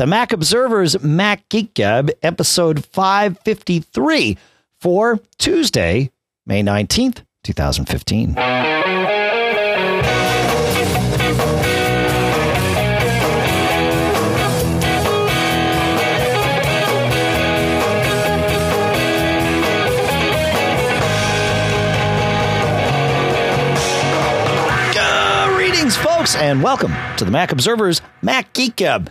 the Mac Observer's Mac Geek Gab, episode 553 for Tuesday, May 19th, 2015. Greetings, folks, and welcome to the Mac Observer's Mac Geek Gab,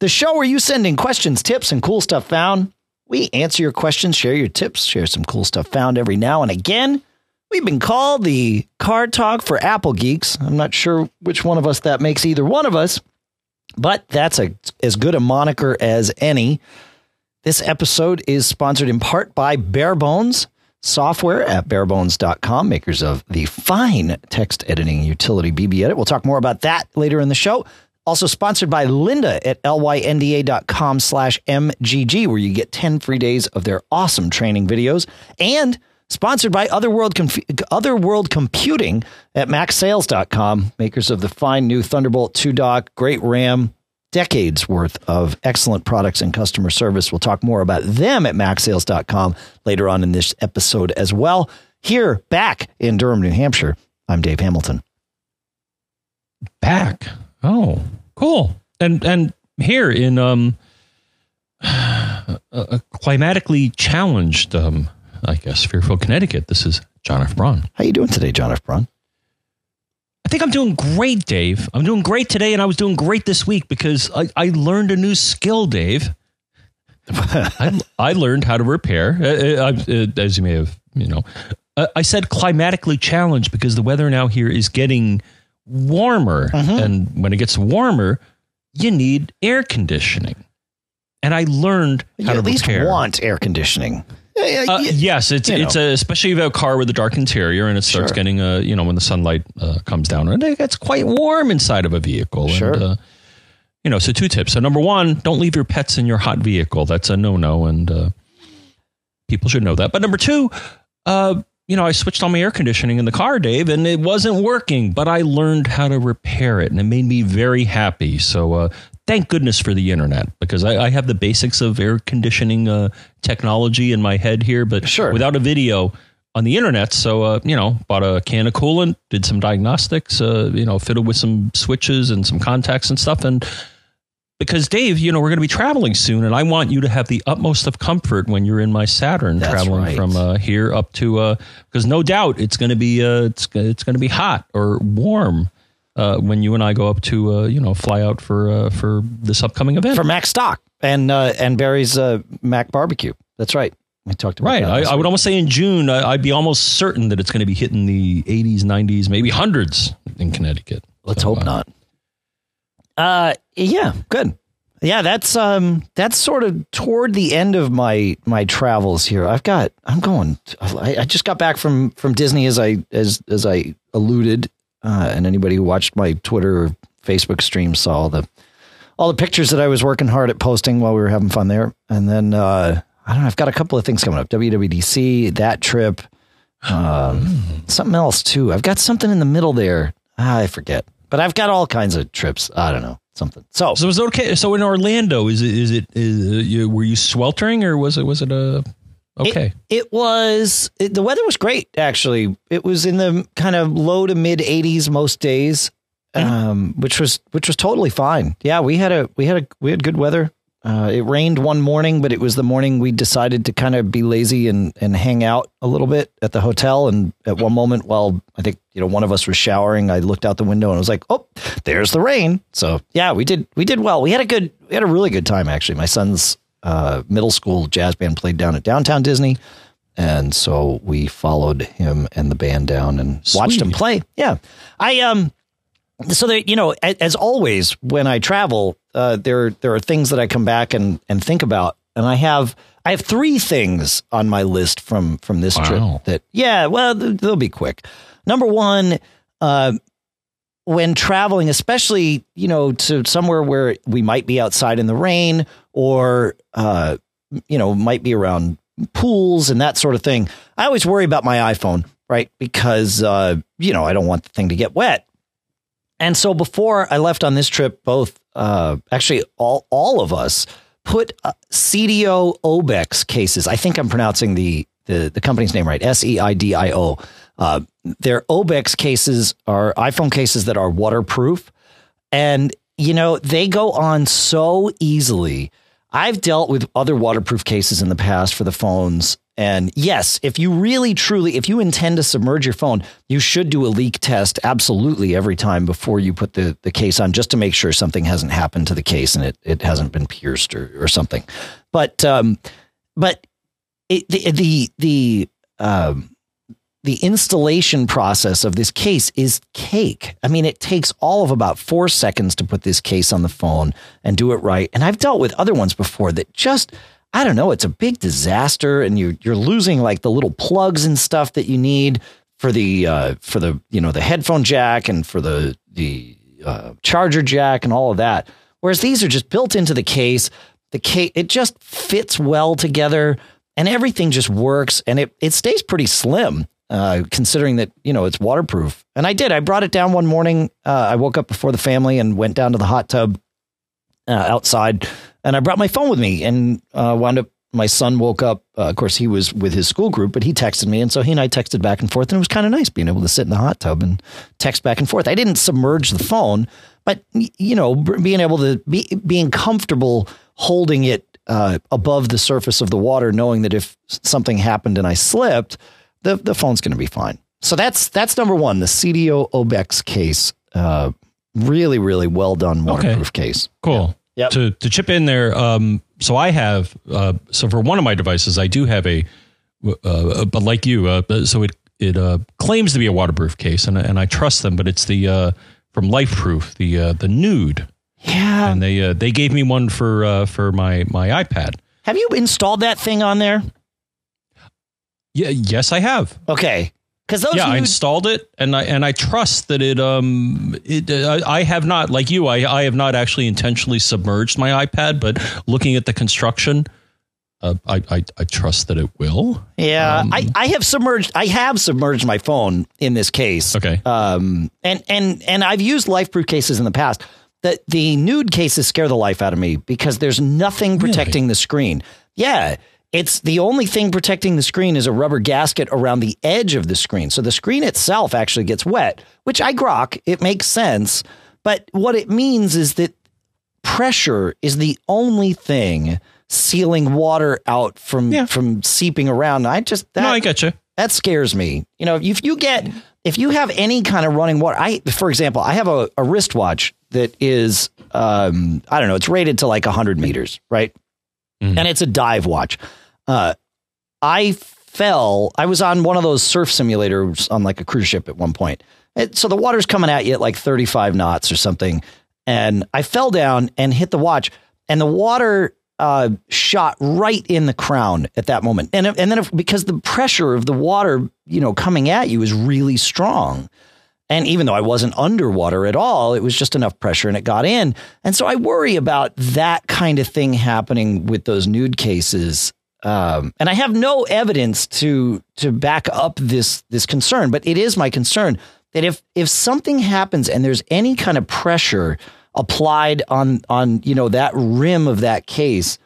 the show where you send in questions, tips, and cool stuff found. We answer your questions, share your tips, share some cool stuff found every now and again. We've been called the Car Talk for Apple Geeks. I'm not sure which one of us that makes either one of us, but that's a, as good a moniker as any. This episode is sponsored in part by Barebones software at barebones.com, makers of the fine text editing utility BBEdit. We'll talk more about that later in the show. Also sponsored by Lynda at lynda.com slash MGG, where you get 10 free days of their awesome training videos. And sponsored by Other World, Conf- Other World Computing at macsales.com, makers of the fine new Thunderbolt 2 dock, great RAM, decades worth of excellent products and customer service. We'll talk more about them at macsales.com later on in this episode as well. Here, back in Durham, New Hampshire, I'm Dave Hamilton. Back. Oh, cool. And and here in um a, climatically challenged um I guess Fairfield, Connecticut, this is John F. Braun. How are you doing today, John F. Braun? I think I'm doing great, Dave. I'm doing great today, and I was doing great this week because I, I learned a new skill, Dave. I, I learned how to repair, uh, uh, uh, as you may have, you know. Uh, I said climatically challenged because the weather now here is getting warmer, and when it gets warmer, you need air conditioning. And I learned You how to at least repair. want air conditioning. Uh, yes, it's you it's a, especially if you have a car with a dark interior and it starts Sure. getting uh you know when the sunlight uh, comes down and it gets quite warm inside of a vehicle. Sure. And, uh, you know, so two tips. So number one, don't leave your pets in your hot vehicle. That's a no no, and uh, people should know that. But number two, uh, you know, I switched on my air conditioning in the car, Dave, and it wasn't working. But I learned how to repair it, and it made me very happy. So uh, thank goodness for the internet because I, I have the basics of air conditioning uh, technology in my head here, but Sure. without a video on the internet. So uh, you know, bought a can of coolant, did some diagnostics, uh, you know, fiddled with some switches and some contacts and stuff, and because Dave, you know, we're going to be traveling soon, and I want you to have the utmost of comfort when you're in my Saturn, That's traveling right. from uh, here up to because no doubt it's going to be uh, it's it's going to be hot or warm uh, when you and I go up to uh, you know fly out for uh, for this upcoming event. For Macstock and uh, and Barry's uh, Mac Barbecue. That's right. We talked about Right. that I, I would almost say in June, I, I'd be almost certain that it's going to be hitting the 80s, 90s, maybe hundreds in Connecticut. Let's So, hope uh, not. Uh, yeah, good. Yeah, that's um, that's sort of toward the end of my my travels here. I've got, I'm going. I, I just got back from from Disney, as I as as I alluded, uh, and anybody who watched my Twitter or Facebook stream saw all the all the pictures that I was working hard at posting while we were having fun there. And then uh, I don't know, I've got a couple of things coming up: WWDC, that trip, um, something else too. I've got something in the middle there. Ah, I forget, but I've got all kinds of trips. I don't know something. So, So was it okay? So in Orlando, is it is it is uh, you, were you sweltering or was it was it a okay? It, it was it, the weather was great actually. It was in the kind of low to mid 80s most days, um, which was which was totally fine. Yeah, we had a we had a we had good weather. Uh, it rained one morning, but it was the morning we decided to kind of be lazy and and hang out a little bit at the hotel. And at one moment, while I think you know one of us was showering, I looked out the window and I was like, "Oh, there's the rain." So yeah, we did we did well. We had a good we had a really good time actually. My son's uh, middle school jazz band played down at downtown Disney, and so we followed him and the band down and watched him play. Yeah, I um so that you know as always when i travel uh, there there are things that i come back and and think about. And i have i have three things on my list from from this Wow. trip that yeah well they'll be quick. Number one uh when traveling especially you know to somewhere where we might be outside in the rain or uh you know might be around pools and that sort of thing i always worry about my iphone right? Because uh you know i don't want the thing to get wet. And so before I left on this trip, both uh, actually all all of us put uh, Seidio Obex cases. I think I'm pronouncing the the, the company's name right. S E I D I O. Uh, their Obex cases are iPhone cases that are waterproof, and you know they go on so easily. I've dealt with other waterproof cases in the past for the phones. And yes, if you really truly, if you intend to submerge your phone, you should do a leak test absolutely every time before you put the, the case on, just to make sure something hasn't happened to the case and it, it hasn't been pierced or, or something. But, um, but it, the, the, the, um, the installation process of this case is cake. I mean, it takes all of about four seconds to put this case on the phone and do it right. And I've dealt with other ones before that just, I don't know, it's a big disaster, and you you're losing like the little plugs and stuff that you need for the uh, for the you know the headphone jack and for the the uh, charger jack and all of that. Whereas these are just built into the case. The case it just fits well together, and everything just works, and it it stays pretty slim uh, considering that you know it's waterproof. And I did. I brought it down one morning. Uh, I woke up before the family and went down to the hot tub uh, outside, and I brought my phone with me and uh, wound up. My son woke up. Uh, of course, he was with his school group, but he texted me, and so he and I texted back and forth, and it was kind of nice being able to sit in the hot tub and text back and forth. I didn't submerge the phone, but you know, being able to be being comfortable holding it uh, above the surface of the water, knowing that if something happened and I slipped the the phone's going to be fine. So that's that's number one, the Seidio Obex case. Uh, really, really well done waterproof okay. case. Cool. Yeah. Yep. To to chip in there, um, so I have uh, so for one of my devices, I do have a, uh, but like you, uh, so it it uh, claims to be a waterproof case, and and I trust them, but it's the uh, from LifeProof, the uh, the Nude. Yeah. And they uh, they gave me one for uh, for my my iPad. Have you installed that thing on there? Yeah, yes, I have. Okay. Because those yeah, I installed it and I and I trust that it um it uh, I have not like you I I have not actually intentionally submerged my iPad, but looking at the construction, uh, I, I, I trust that it will. Yeah, um, I, I have submerged. I have submerged my phone in this case. Okay. Um, and and and I've used LifeProof cases in the past. The the nude cases scare the life out of me because there's nothing protecting really? the screen. Yeah, it's the only thing protecting the screen is a rubber gasket around the edge of the screen. So the screen itself actually gets wet, which I grok. It makes sense. But what it means is that pressure is the only thing sealing water out from yeah. from seeping around. I just that, no, I get you. That scares me. You know, if you get if you have any kind of running water, I for example, I have a, a wristwatch that is um, I don't know, it's rated to like hundred meters, right? Mm-hmm. and it's a dive watch. Uh, I fell. I was on one of those surf simulators on like a cruise ship at one point. It, so the water's coming at you at like 35 knots or something. And I fell down and hit the watch, and the water uh, shot right in the crown at that moment. And and then if, because the pressure of the water, you know, coming at you is really strong, and even though I wasn't underwater at all, it was just enough pressure and it got in. And so I worry about that kind of thing happening with those nude cases. Um, and I have no evidence to to back up this this concern, but it is my concern that if if something happens and there's any kind of pressure applied on on you know that rim of that case,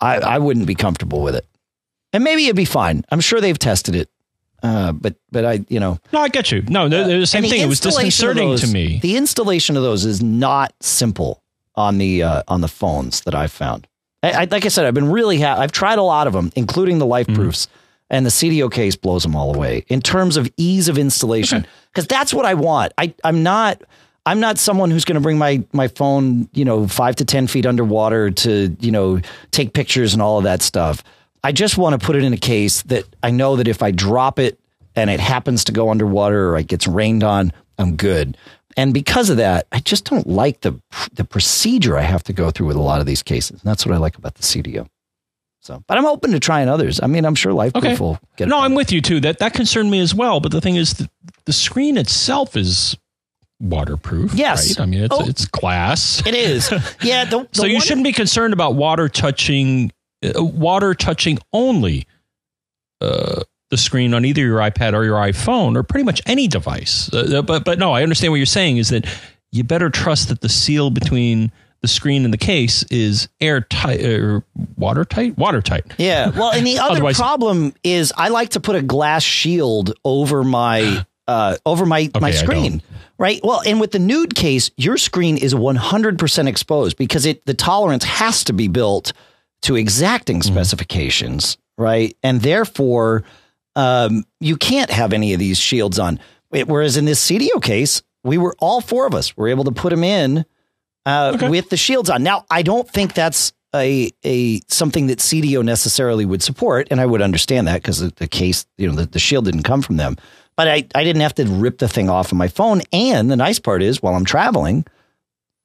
I, I wouldn't be comfortable with it. And maybe it'd be fine. I'm sure they've tested it uh, but but I you know no I get you no they're, they're the same thing it was disconcerting those, to me the installation of those is not simple on the uh, on the phones that I've found I, I, like I said I've been really ha- I've tried a lot of them including the life mm-hmm. proofs mm. and the Seidio case blows them all away in terms of ease of installation because okay. that's what I want I I'm not I'm not someone who's going to bring my my phone you know five to ten feet underwater to you know take pictures and all of that stuff I just want to put it in a case that I know that if I drop it and it happens to go underwater or it gets rained on, I'm good. And because of that, I just don't like the the procedure I have to go through with a lot of these cases. And that's what I like about the Seidio. So, but I'm open to trying others. I mean, I'm sure life okay. will get. No, I'm with you too. That that concerned me as well. But the thing is, the, the screen itself is waterproof. Yes, right? I mean it's oh, it's glass. It is. Yeah. The, the so you shouldn't be concerned about water touching water touching only uh, the screen on either your iPad or your iPhone or pretty much any device. Uh, uh, but but no, I understand what you're saying is that you better trust that the seal between the screen and the case is airtight or watertight, watertight. Yeah. Well, and the other problem is I like to put a glass shield over my uh, over my my screen. Right. Well, and with the nude case, your screen is 100% exposed because it the tolerance has to be built to exacting Mm-hmm. specifications, right? And therefore, um, you can't have any of these shields on. Whereas in this Seidio case, we were all four of us were able to put them in uh, Okay. with the shields on. Now, I don't think that's a a something that Seidio necessarily would support, and I would understand that because the, the case, you know, the, the shield didn't come from them. But I, I didn't have to rip the thing off of my phone. And the nice part is, while I'm traveling,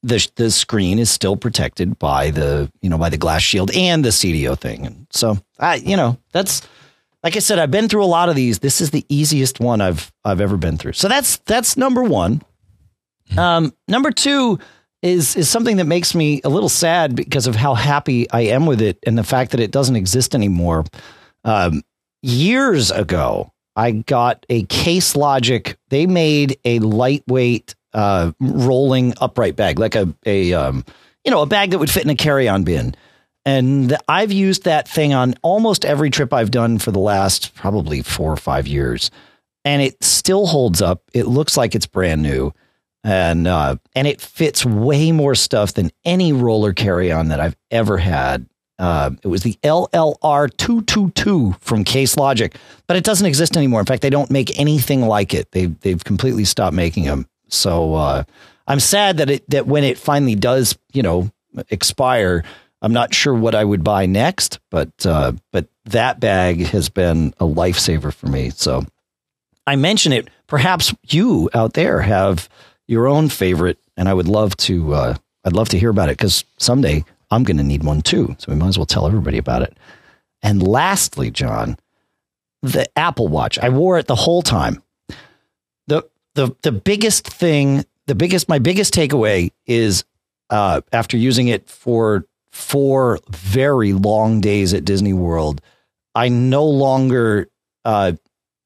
the the screen is still protected by the you know by the glass shield and the Seidio thing. And so I you know that's like I said, I've been through a lot of these. This is the easiest one I've I've ever been through. So that's that's number one. Um, number two is is something that makes me a little sad because of how happy I am with it and the fact that it doesn't exist anymore. Um, years ago, I got a Case Logic. They made a lightweight uh, rolling upright bag, like a a um, you know a bag that would fit in a carry on bin. And I've used that thing on almost every trip I've done for the last probably four or five years, and it still holds up. It looks like it's brand new, and uh, and it fits way more stuff than any roller carry on that I've ever had. Uh, it was the LLR two two two from Case Logic, but it doesn't exist anymore. In fact, they don't make anything like it. They they've completely stopped making them. So uh, I'm sad that it that when it finally does, you know, expire, I'm not sure what I would buy next. But uh, but that bag has been a lifesaver for me. So I mention it. Perhaps you out there have your own favorite, and I would love to. Uh, I'd love to hear about it because someday I'm going to need one too. So we might as well tell everybody about it. And lastly, John, the Apple Watch. I wore it the whole time. The the biggest thing, the biggest, my biggest takeaway is uh, after using it for four very long days at Disney World, I no longer uh,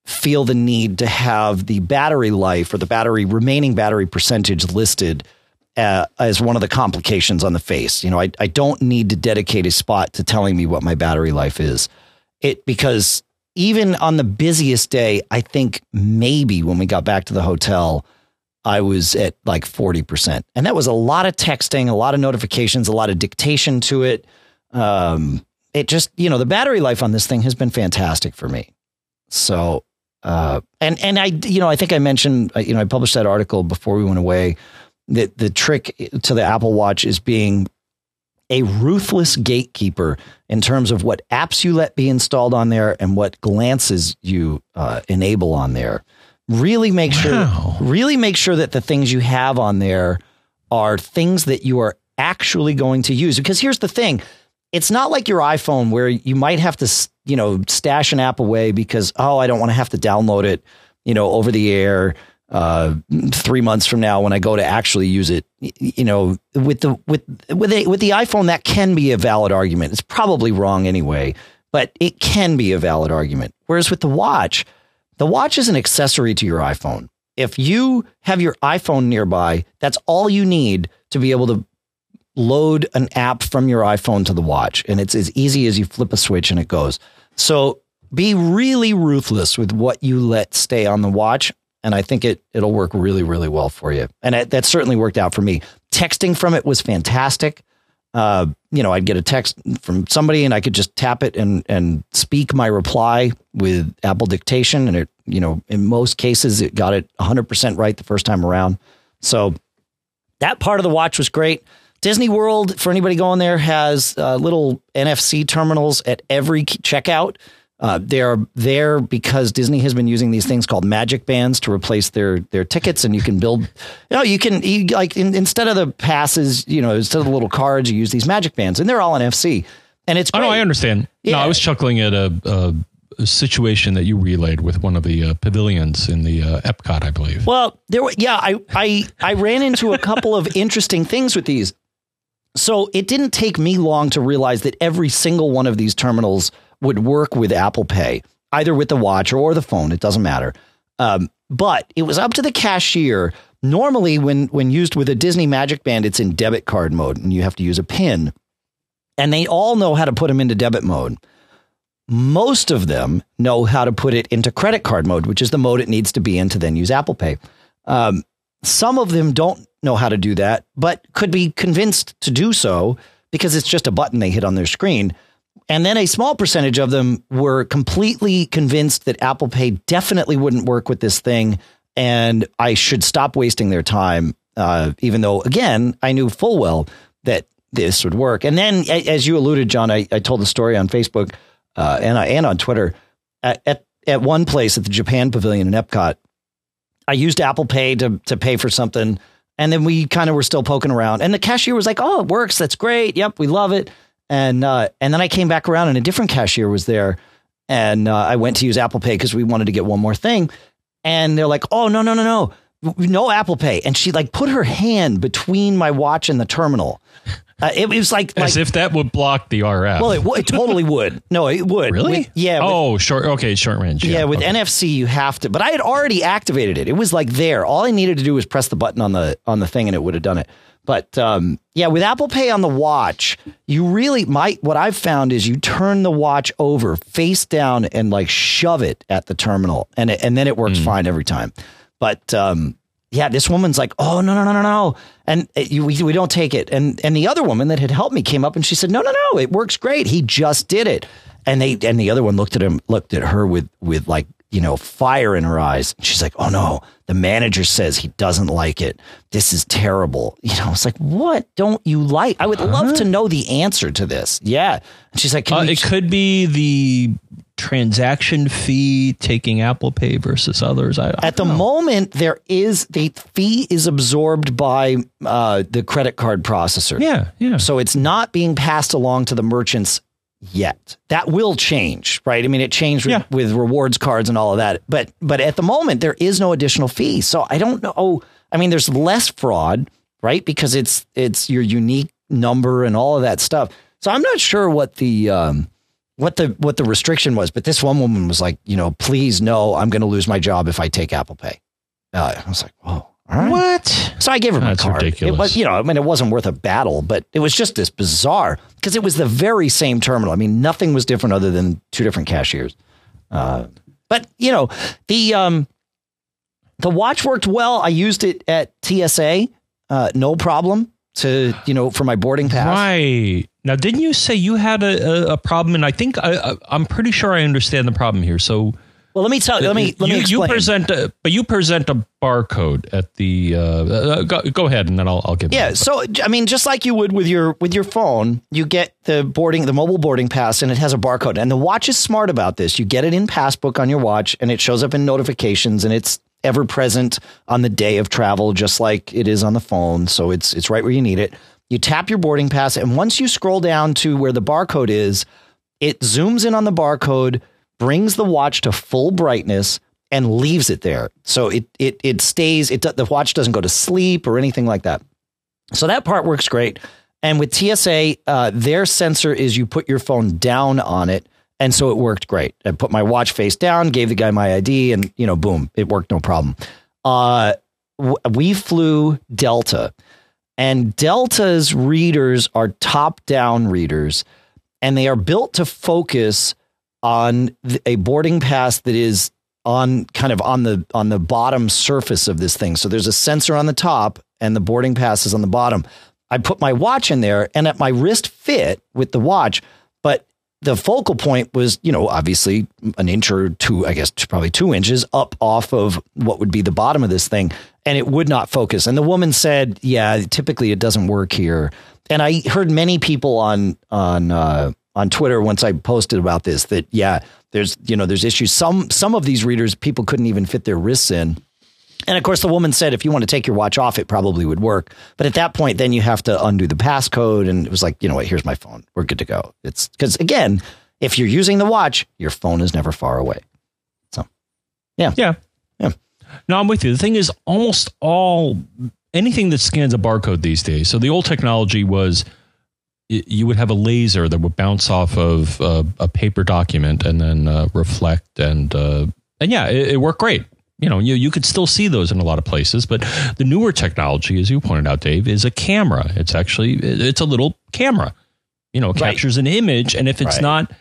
feel the need to have the battery life or the battery remaining battery percentage listed uh, as one of the complications on the face. You know, I, I don't need to dedicate a spot to telling me what my battery life is. It because even on the busiest day, I think maybe when we got back to the hotel, I was at like 40%. And that was a lot of texting, a lot of notifications, a lot of dictation to it. Um, it just, you know, the battery life on this thing has been fantastic for me. So, uh, and, and I, you know, I think I mentioned, uh, you know, I published that article before we went away that the trick to the Apple Watch is being a ruthless gatekeeper in terms of what apps you let be installed on there and what glances you uh, enable on there. Really make Wow. sure, really make sure that the things you have on there are things that you are actually going to use. Because here's the thing: it's not like your iPhone where you might have to, you know, stash an app away because oh, I don't want to have to download it, you know, over the air uh, three months from now when I go to actually use it. You know, with the with with the, with the iPhone, that can be a valid argument. It's probably wrong anyway, but it can be a valid argument. Whereas with the watch, the watch is an accessory to your iPhone. If you have your iPhone nearby, that's all you need to be able to load an app from your iPhone to the watch. And it's as easy as you flip a switch and it goes. So be really ruthless with what you let stay on the watch. And I think it, it'll work really, really well for you. And it, that certainly worked out for me. Texting from it was fantastic. Uh, you know, I'd get a text from somebody and I could just tap it and, and speak my reply with Apple dictation. And it, you know, in most cases, it got it 100% right the first time around. So that part of the watch was great. Disney World, for anybody going there, has uh, little NFC terminals at every checkout. Uh, they're there because Disney has been using these things called magic bands to replace their their tickets, and you can build. You know, you can you, like in, instead of the passes, you know, instead of the little cards, you use these magic bands, and they're all NFC, and it's Oh, no, I understand. No, Yeah. I was chuckling at a, a, a situation that you relayed with one of the uh, pavilions in the uh, Epcot, I believe. Well, there were yeah, I I I ran into a couple of interesting things with these. So it didn't take me long to realize that every single one of these terminals would work with Apple Pay, either with the watch or the phone. It doesn't matter. Um, but it was up to the cashier normally when when used with a Disney Magic Band, it's in debit card mode, and you have to use a PIN. And they all know how to put them into debit mode. Most of them know how to put it into credit card mode, which is the mode it needs to be in to then use Apple Pay. Um, some of them don't know how to do that, but could be convinced to do so because it's just a button they hit on their screen. And then a small percentage of them were completely convinced that Apple Pay definitely wouldn't work with this thing and I should stop wasting their time. Uh, even though, again, I knew full well that this would work. And then, as you alluded, John, I, I told the story on Facebook uh, and, and on Twitter. At, at, at one place at the Japan Pavilion in Epcot, I used Apple Pay to to pay for something, and then we kind of were still poking around, and the cashier was like, "Oh, it works. That's great. Yep, we love it." And uh, and then I came back around, and a different cashier was there, and uh, I went to use Apple Pay because we wanted to get one more thing, and they're like, "Oh no, no, no, no." No Apple Pay, and she like put her hand between my watch and the terminal, uh, it, it, was like as like, if that would block the RF. Well, it, it totally would. No, it would. Really? With, yeah. With, oh, short. Okay, short range. Yeah, yeah with okay. NFC you have to. But I had already activated it. It was like there. All I needed to do was press the button on the on the thing, and it would have done it. But um, yeah, with Apple Pay on the watch, you really might. What I've found is you turn the watch over face down and like shove it at the terminal, and it, and then it works mm. fine every time. But um, yeah, this woman's like, oh no no no no no, and it, you, we we don't take it. And and the other woman that had helped me came up and she said, no no no, it works great. He just did it. And they and the other one looked at him, looked at her with with like you know fire in her eyes. She's like, oh no, the manager says he doesn't like it. This is terrible. You know, it's like, what don't you like? I would huh? love to know the answer to this. Yeah, and she's like, uh, it could be the transaction fee taking Apple Pay versus others? I, I At the know. moment, there is the fee is absorbed by uh, the credit card processor. Yeah, yeah. So it's not being passed along to the merchants yet. That will change, right? I mean, it changed with, yeah. with rewards cards and all of that. But but at the moment, there is no additional fee. So I don't know. Oh, I mean, there's less fraud, right? Because it's it's your unique number and all of that stuff. So I'm not sure what the um, what the what the restriction was, but this one woman was like, you know, please no, I'm going to lose my job if I take Apple Pay. Uh, I was like, whoa. All right. What? So I gave her my That's card. Ridiculous. It was, you know, I mean, it wasn't worth a battle, but it was just this bizarre because it was the very same terminal. I mean, nothing was different other than two different cashiers. Uh, but you know, the um, the watch worked well. I used it at TSA, uh, no problem to you know for my boarding pass. Right. Now, didn't you say you had a, a, a problem? And I think I, am pretty sure I understand the problem here. So, well, let me tell you. Let me let you, me explain. You present, a, but you present a barcode at the. Uh, uh, go, go, ahead, and then I'll, I'll give. Yeah. So, I mean, just like you would with your with your phone, you get the boarding, the mobile boarding pass, and it has a barcode. And the watch is smart about this. You get it in Passbook on your watch, and it shows up in notifications, and it's ever present on the day of travel, just like it is on the phone. So it's it's right where you need it. You tap your boarding pass, and once you scroll down to where the barcode is, it zooms in on the barcode, brings the watch to full brightness, and leaves it there. So it it it stays. It the watch doesn't go to sleep or anything like that. So that part works great. And with TSA, uh, their sensor is you put your phone down on it, and so it worked great. I put my watch face down, gave the guy my ID, and you know, boom, it worked no problem. Uh, we flew Delta. And Delta's readers are top down readers, and they are built to focus on a boarding pass that is on kind of on the on the bottom surface of this thing. So there's a sensor on the top and the boarding pass is on the bottom. I put my watch in there and at my wrist fit with the watch, but the focal point was, you know, obviously an inch or two, I guess probably two inches up off of what would be the bottom of this thing and it would not focus. And the woman said, "Yeah, typically it doesn't work here." And I heard many people on on uh, on Twitter once I posted about this that yeah, there's you know there's issues. Some some of these readers people couldn't even fit their wrists in. And of course, the woman said if you want to take your watch off, it probably would work. But at that point, then you have to undo the passcode. And it was like, you know what? Here's my phone. We're good to go. It's because again, if you're using the watch, your phone is never far away. So, yeah, yeah, yeah. No, I'm with you. The thing is, almost all anything that scans a barcode these days. So the old technology was you would have a laser that would bounce off of uh, a paper document and then uh, reflect and uh, and yeah, it, it, worked great. You know, you, you could still see those in a lot of places, but the newer technology, as you pointed out, Dave, is a camera. It's actually it's a little camera. You know, it Right. captures an image, and if it's Right. not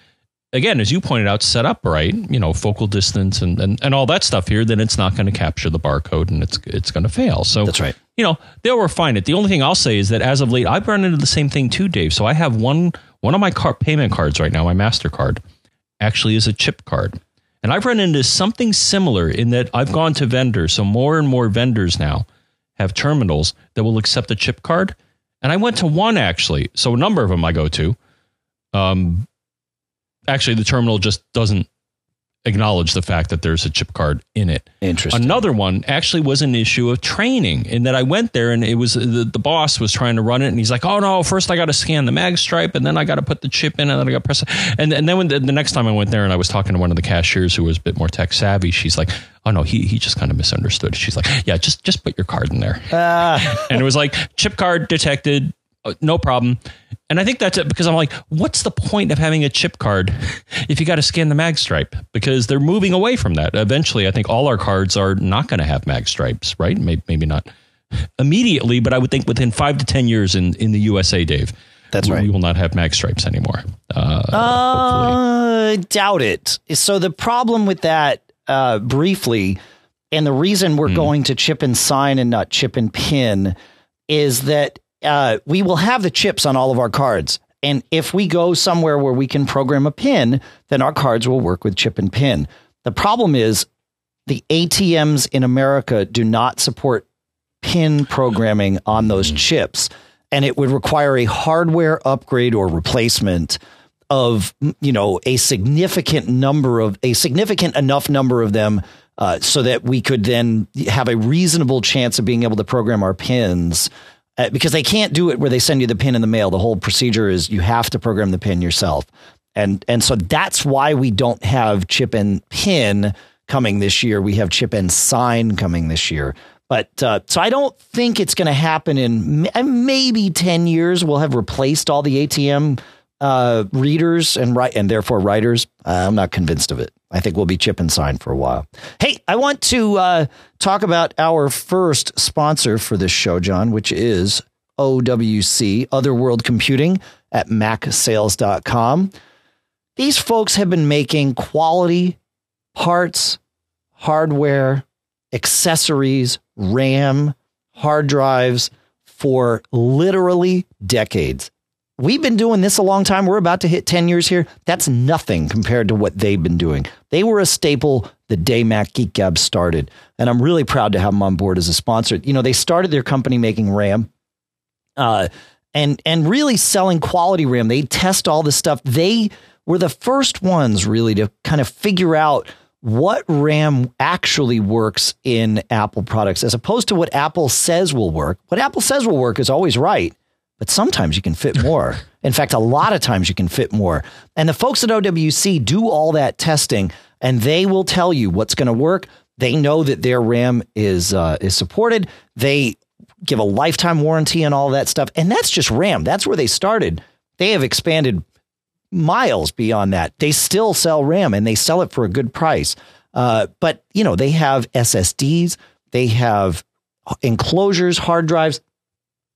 again, as you pointed out, set up right, you know, focal distance and, and, and all that stuff here, then it's not going to capture the barcode and it's it's going to fail. So That's right. You know, they'll refine it. The only thing I'll say is that as of late, I've run into the same thing too, Dave. So I have one one of my car payment cards right now, my Mastercard, actually is a chip card. And I've run into something similar in that I've gone to vendors. So more and more vendors now have terminals that will accept a chip card. And I went to one actually. So a number of them I go to. Um, actually, the terminal just doesn't acknowledge the fact that there's a chip card in it. Interesting. Another one actually was an issue of training in that I went there and it was the, the boss was trying to run it and he's like, oh no, first I got to scan the mag stripe and then I got to put the chip in and then I got to press it. And, and then when the, the next time I went there and I was talking to one of the cashiers who was a bit more tech savvy, she's like, oh no, he, he just kind of misunderstood. She's like, yeah, just, just put your card in there. Ah, and it was like chip card detected, uh, no problem. And I think that's it because I'm like, what's the point of having a chip card if you got to scan the mag stripe? Because they're moving away from that. Eventually, I think all our cards are not going to have mag stripes, right? Maybe, maybe not immediately, but I would think within five to 10 years in, in the USA, Dave. That's right. We will not have mag stripes anymore. Uh. Uh, doubt it. So the problem with that, uh, briefly, and the reason we're going to chip and sign and not chip and pin, is that uh, we will have the chips on all of our cards. And if we go somewhere where we can program a pin, then our cards will work with chip and pin. The problem is the ATMs in America do not support pin programming on those chips. And it would require a hardware upgrade or replacement of, you know, a significant number of a significant enough number of them uh, so that we could then have a reasonable chance of being able to program our pins. Uh, because they can't do it where they send you the pin in the mail. The whole procedure is you have to program the pin yourself. And and so that's why we don't have chip and pin coming this year. We have chip and sign coming this year. But uh, so I don't think it's going to happen in maybe 10 years. We'll have replaced all the ATM uh, readers and write and therefore writers. I'm not convinced of it. I think we'll be chip and sign for a while. Hey, I want to uh, talk about our first sponsor for this show, John, which is OWC, Other World Computing at MacSales.com. These folks have been making quality parts, hardware, accessories, RAM, hard drives for literally decades. We've been doing this a long time. We're about to hit 10 years here. That's nothing compared to what they've been doing. They were a staple the day Mac Geek Gab started. And I'm really proud to have them on board as a sponsor. You know, they started their company making RAM uh, and and really selling quality RAM. They test all this stuff. They were the first ones really to kind of figure out what RAM actually works in Apple products as opposed to what Apple says will work. What Apple says will work is always right, but sometimes you can fit more. In fact, a lot of times you can fit more. And the folks at OWC do all that testing and they will tell you what's going to work. They know that their RAM is uh, is supported. They give a lifetime warranty and all that stuff. And that's just RAM. That's where they started. They have expanded miles beyond that. They still sell RAM and they sell it for a good price. Uh, but you know, they have SSDs, they have enclosures, hard drives,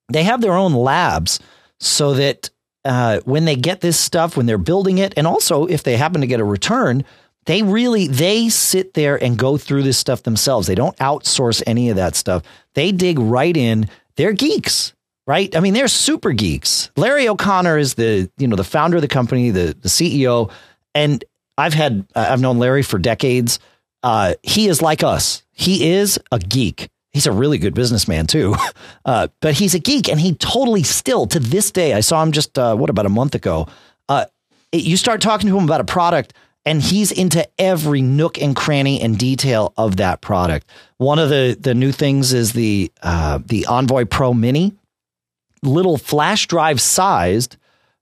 they have their own labs so that uh, when they get this stuff, when they're building it, and also if they happen to get a return, they really they sit there and go through this stuff themselves. They don't outsource any of that stuff. They dig right in. They're geeks, right? I mean, they're super geeks. Larry O'Connor is the you know the founder of the company, the the CEO, and I've had I've known Larry for decades. Uh, he is like us. He is a geek. He's a really good businessman too, uh, but he's a geek, and he totally still to this day. I saw him just uh, what about a month ago. Uh, it- you start talking to him about a product, and he's into every nook and cranny and detail of that product. One of the the new things is the uh, the Envoy Pro Mini, little flash drive sized,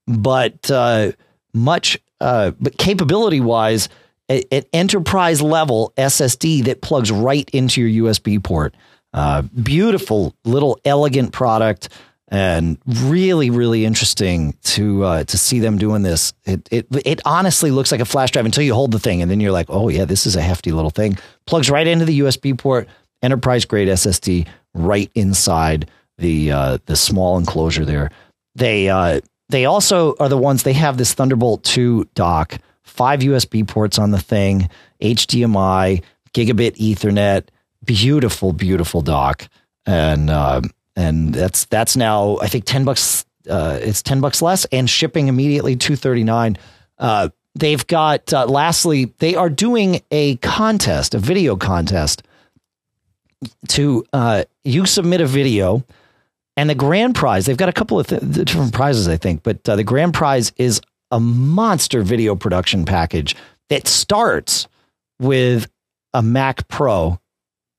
but uh, much uh, but capability wise, an enterprise level SSD that plugs right into your USB port. Uh, beautiful little elegant product. and really, really interesting to uh, to see them doing this. It, it it honestly looks like a flash drive until you hold the thing, and then you're like, oh yeah, this is a hefty little thing. Plugs right into the USB port, enterprise grade SSD right inside the uh, the small enclosure there. They uh, they also are the ones they have this Thunderbolt 2 dock, five USB ports on the thing, HDMI, gigabit Ethernet, beautiful, beautiful dock, and uh, and that's that's now I think ten bucks. Uh, it's ten bucks less and shipping immediately two thirty nine. Uh, they've got uh, lastly they are doing a contest, a video contest. To uh, you submit a video, and the grand prize they've got a couple of th- different prizes I think, but uh, the grand prize is a monster video production package that starts with a Mac Pro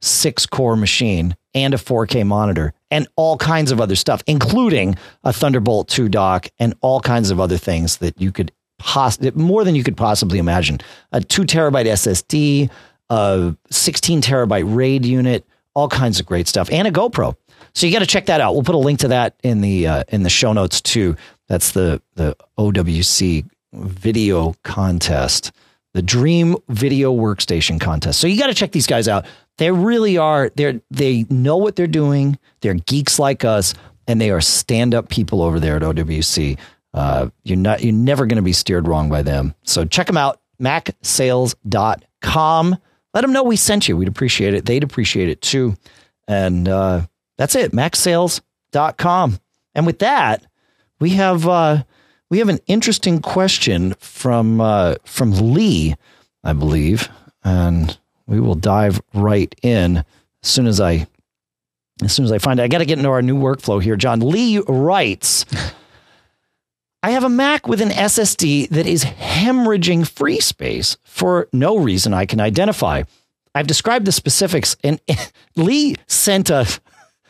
six core machine and a 4K monitor and all kinds of other stuff, including a Thunderbolt 2 dock and all kinds of other things that you could poss- more than you could possibly imagine. A two terabyte SSD, a 16 terabyte RAID unit, all kinds of great stuff, and a GoPro. So you got to check that out. We'll put a link to that in the uh, in the show notes too. That's the the OWC video contest, the Dream Video Workstation contest. So you got to check these guys out. They really are. They they know what they're doing. They're geeks like us, and they are stand up people over there at OWC. Uh, you're not. You're never going to be steered wrong by them. So check them out. MacSales.com. Let them know we sent you. We'd appreciate it. They'd appreciate it too. And uh, that's it. MacSales.com. And with that, we have uh, we have an interesting question from uh, from Lee, I believe, and we will dive right in as soon as I as soon as I find it. I got to get into our new workflow here. John Lee writes. I have a Mac with an SSD that is hemorrhaging free space for no reason I can identify. I've described the specifics, and Lee sent us.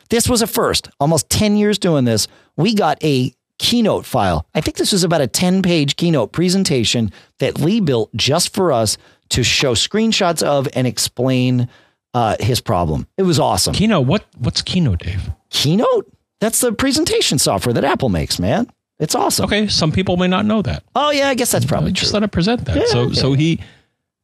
This was a first. Almost 10 years doing this. We got a keynote file. I think this was about a 10 page keynote presentation that Lee built just for us to show screenshots of and explain uh, his problem. It was awesome. Keynote, what what's Keynote, Dave? Keynote? That's the presentation software that Apple makes, man. It's awesome. Okay, some people may not know that. Oh yeah, I guess that's probably Just true. let him present that. Yeah, so yeah. so he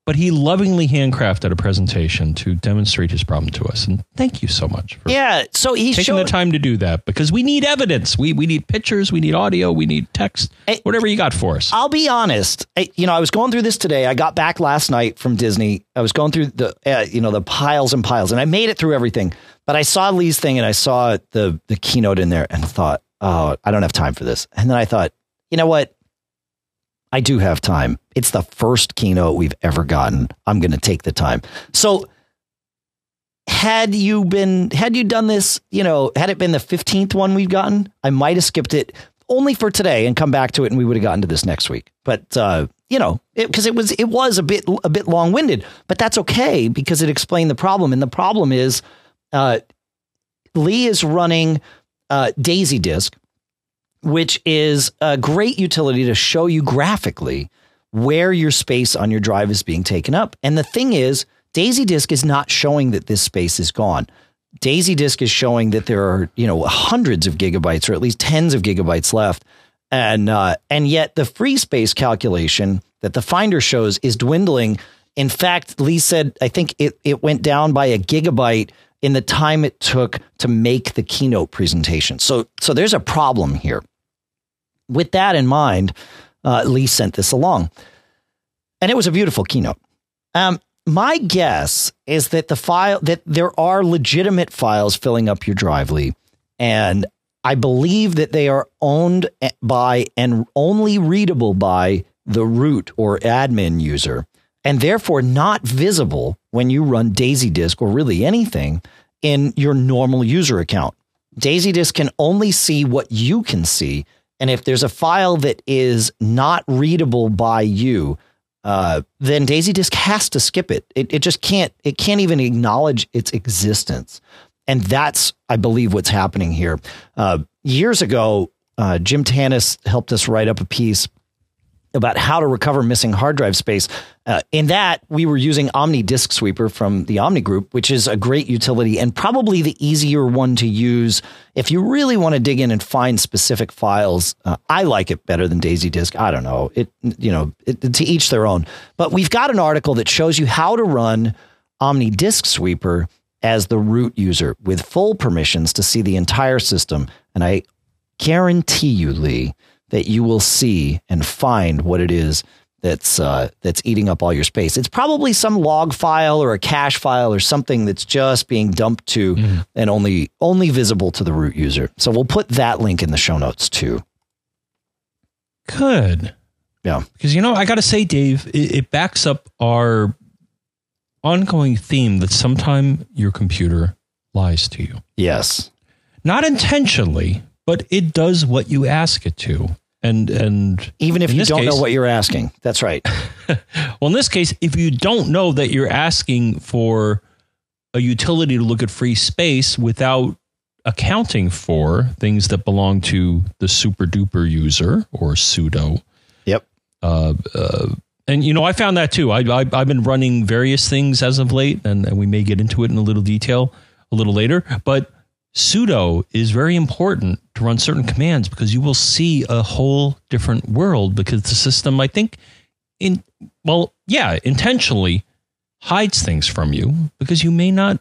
but he lovingly handcrafted a presentation to demonstrate his problem to us. And thank you so much for Yeah, so he taking showed the time to do that because we need evidence. We we need pictures, we need audio, we need text, Hey, whatever you got for us. I'll be honest. I, you know, I was going through this today. I got back last night from Disney. I was going through the, uh, you know, the piles and piles, and I made it through everything. But I saw Lee's thing, and I saw the the keynote in there, and thought, oh, I don't have time for this. And then I thought, you know what? I do have time. It's the first keynote we've ever gotten. I'm going to take the time. So had you been had you done this, you know, had it been the 15th one we've gotten, I might have skipped it only for today and come back to it and we would have gotten to this next week. But uh, you know, because it, it was it was a bit a bit long-winded, but that's okay because it explained the problem and the problem is uh, Lee is running uh, DaisyDisk which is a great utility to show you graphically where your space on your drive is being taken up. And the thing is, DaisyDisk is not showing that this space is gone. DaisyDisk is showing that there are, you know, hundreds of gigabytes or at least tens of gigabytes left. And uh, and yet the free space calculation that the Finder shows is dwindling. In fact, Lee said I think it, it went down by a gigabyte in the time it took to make the keynote presentation. So so there's a problem here with that in mind, uh, Lee sent this along. And it was a beautiful keynote. Um, my guess is that the file that there are legitimate files filling up your drive, Lee, and I believe that they are owned by and only readable by the root or admin user, and therefore not visible when you run DaisyDisk or really anything in your normal user account. DaisyDisk can only see what you can see and if there's a file that is not readable by you, uh, then DaisyDisk has to skip it. it. It just can't. It can't even acknowledge its existence, and that's, I believe, what's happening here. Uh, years ago, uh, Jim Tanous helped us write up a piece about how to recover missing hard drive space. Uh, in that, we were using OmniDiskSweeper from the Omni Group, which is a great utility and probably the easier one to use if you really want to dig in and find specific files. Uh, I like it better than DaisyDisk. I don't know. It you know it, to each their own. But we've got an article that shows you how to run OmniDiskSweeper as the root user with full permissions to see the entire system. And I guarantee you, Lee that you will see and find what it is that's uh, that's eating up all your space. It's probably some log file or a cache file or something that's just being dumped to mm. and only only visible to the root user. So we'll put that link in the show notes too. Good. Yeah. Because you know, I got to say, Dave, it, it backs up our ongoing theme that sometime your computer lies to you. Yes. Not intentionally, but it does what you ask it to and and even if you don't case, know what you're asking. That's right. Well in this case if you don't know that you're asking for a utility to look at free space without accounting for things that belong to the super duper user or sudo. yep. Uh, uh, and you know i found that too. I, I, have been running various things as of late and, and we may get into it in a little detail a little later but sudo is very important to run certain commands because you will see a whole different world because the system, I think, in well, yeah, intentionally hides things from you because you may not.